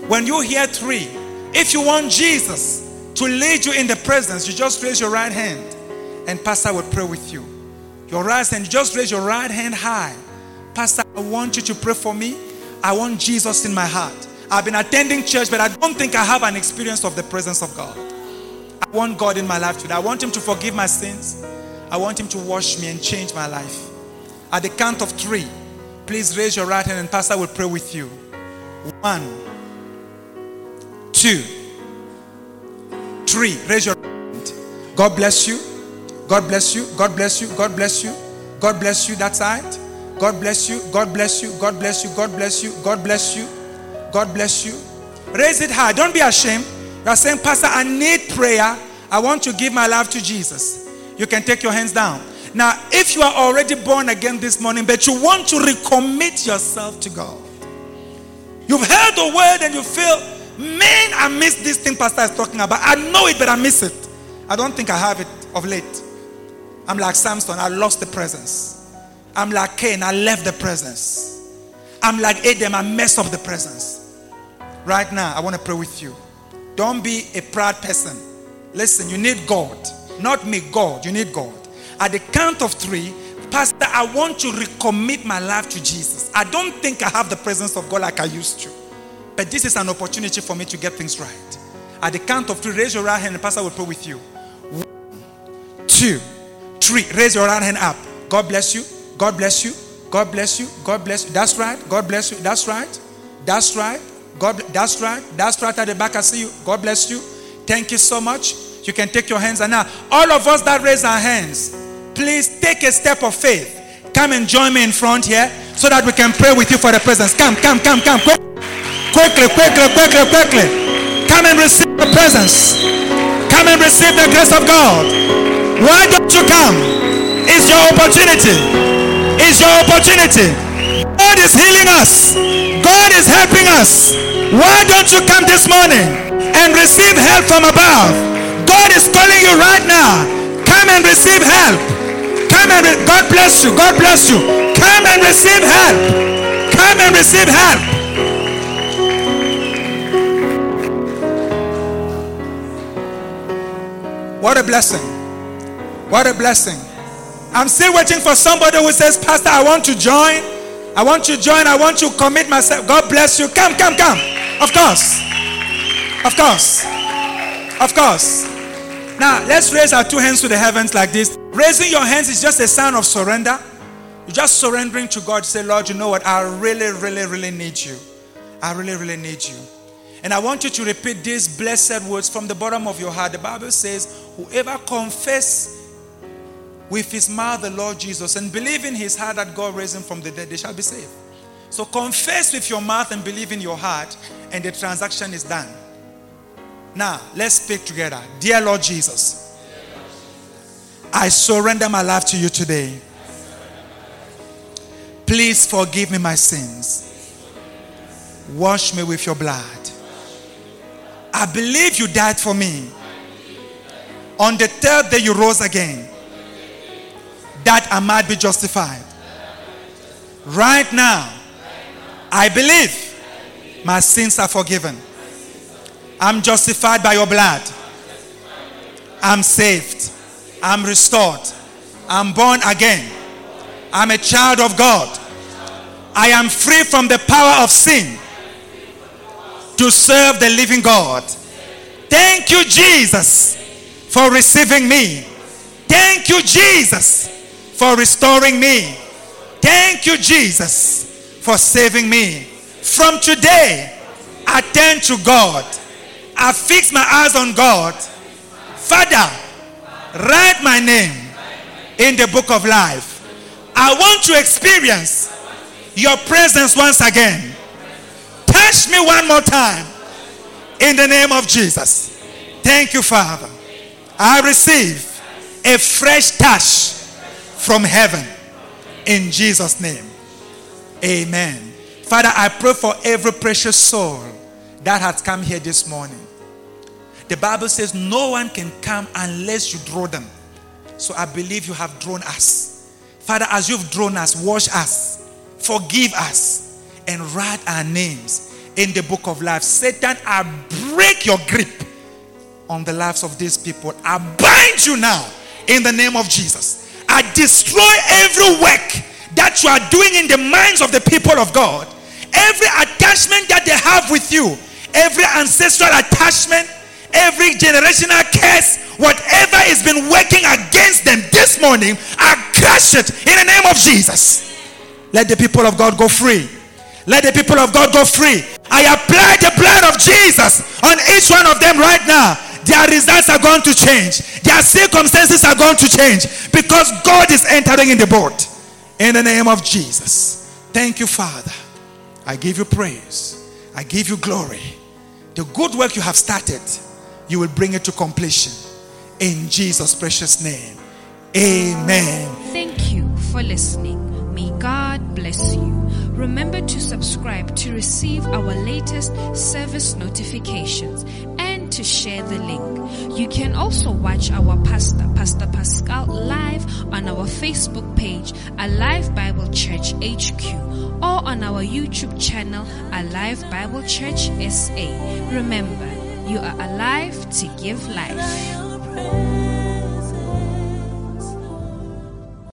When you hear three, if you want Jesus to lead you in the presence, you just raise your right hand and Pastor will pray with you. Your right hand, just raise your right hand high. Pastor, I want you to pray for me. I want Jesus in my heart. I've been attending church, but I don't think I have an experience of the presence of God. I want God in my life today. I want Him to forgive my sins. I want Him to wash me and change my life. At the count of three, please raise your right hand and Pastor will pray with you. One, two, three. Raise your hand. God bless you. God bless you. God bless you. God bless you. God bless you. That side. God bless you. God bless you. God bless you. God bless you. God bless you. God bless you. Raise it high. Don't be ashamed. You are saying, Pastor, I need prayer. I want to give my life to Jesus. You can take your hands down. Now, if you are already born again this morning, but you want to recommit yourself to God, you've heard the word and you feel, man, I miss this thing Pastor is talking about. I know it, but I miss it. I don't think I have it of late. I'm like Samson, I lost the presence. I'm like Cain, I left the presence. I'm like Adam, I messed up the presence. Right now, I want to pray with you. Don't be a proud person. Listen, you need God. Not me, God. You need God. At the count of three, Pastor, I want to recommit my life to Jesus. I don't think I have the presence of God like I used to. But this is an opportunity for me to get things right. At the count of three, raise your right hand and Pastor will pray with you. One, two, three. Raise your right hand up. God bless you. God bless you. God bless you. God bless you. That's right. God bless you. That's right. That's right. God, that's right. That's right at the back. I see you. God bless you. Thank you so much. You can take your hands and now, all of us that raise our hands, please take a step of faith. Come and join me in front here so that we can pray with you for the presence. Come, come, come, come. Quick. Quickly, quickly, quickly, quickly. Come and receive the presence. Come and receive the grace of God. Why don't you come? It's your opportunity. It's your opportunity. God is healing us. God is helping us. Why don't you come this morning and receive help from above? God is calling you right now. Come and receive help. Come and re- God bless you. God bless you. Come and receive help. Come and receive help. What a blessing. What a blessing. I'm still waiting for somebody who says, Pastor, I want to join. I want to join. I want to commit myself. God bless you. Come, come, come. Of course. Of course. Of course. Now, let's raise our two hands to the heavens like this. Raising your hands is just a sign of surrender. You're just surrendering to God. Say, Lord, you know what? I really, really, really need you. I really, really need you. And I want you to repeat these blessed words from the bottom of your heart. The Bible says, Whoever confess with his mouth the Lord Jesus and believe in his heart that God raised him from the dead, they shall be saved. So confess with your mouth and believe in your heart, and the transaction is done. Now, let's speak together. Dear Lord Jesus, I surrender my life to you today. Please forgive me my sins. Wash me with your blood. I believe you died for me. On the third day, you rose again that I might be justified. Right now, I believe my sins are forgiven. I'm justified by your blood. I'm saved. I'm restored. I'm born again. I'm a child of God. I am free from the power of sin to serve the living God. Thank you, Jesus, for receiving me. Thank you, Jesus, for restoring me. Thank you, Jesus, for saving me. From today, I turn to God. I fix my eyes on God. Father, write my name in the book of life. I want to experience your presence once again. Touch me one more time in the name of Jesus. Thank you, Father. I receive a fresh touch from heaven in Jesus' name. Amen. Father, I pray for every precious soul that has come here this morning. The Bible says no one can come unless you draw them. So I believe you have drawn us. Father, as you've drawn us, wash us, forgive us, and write our names in the book of life. Satan, I break your grip on the lives of these people. I bind you now in the name of Jesus. I destroy every work that you are doing in the minds of the people of God. Every attachment that they have with you, every ancestral attachment, every generational curse, whatever has been working against them this morning, I crush it in the name of Jesus. Let the people of God go free. Let the people of God go free. I apply the blood of Jesus on each one of them right now. Their results are going to change. Their circumstances are going to change because God is entering in the boat. In the name of Jesus. Thank you, Father. I give you praise. I give you glory. The good work you have started, you will bring it to completion. In Jesus' precious name. Amen. Thank you for listening. May God bless you. Remember to subscribe to receive our latest service notifications and to share the link. You can also watch our pastor, Pastor Pascal, live on our Facebook page, Alive Bible Church HQ, or on our YouTube channel, Alive Bible Church SA. Remember, you are alive to give life.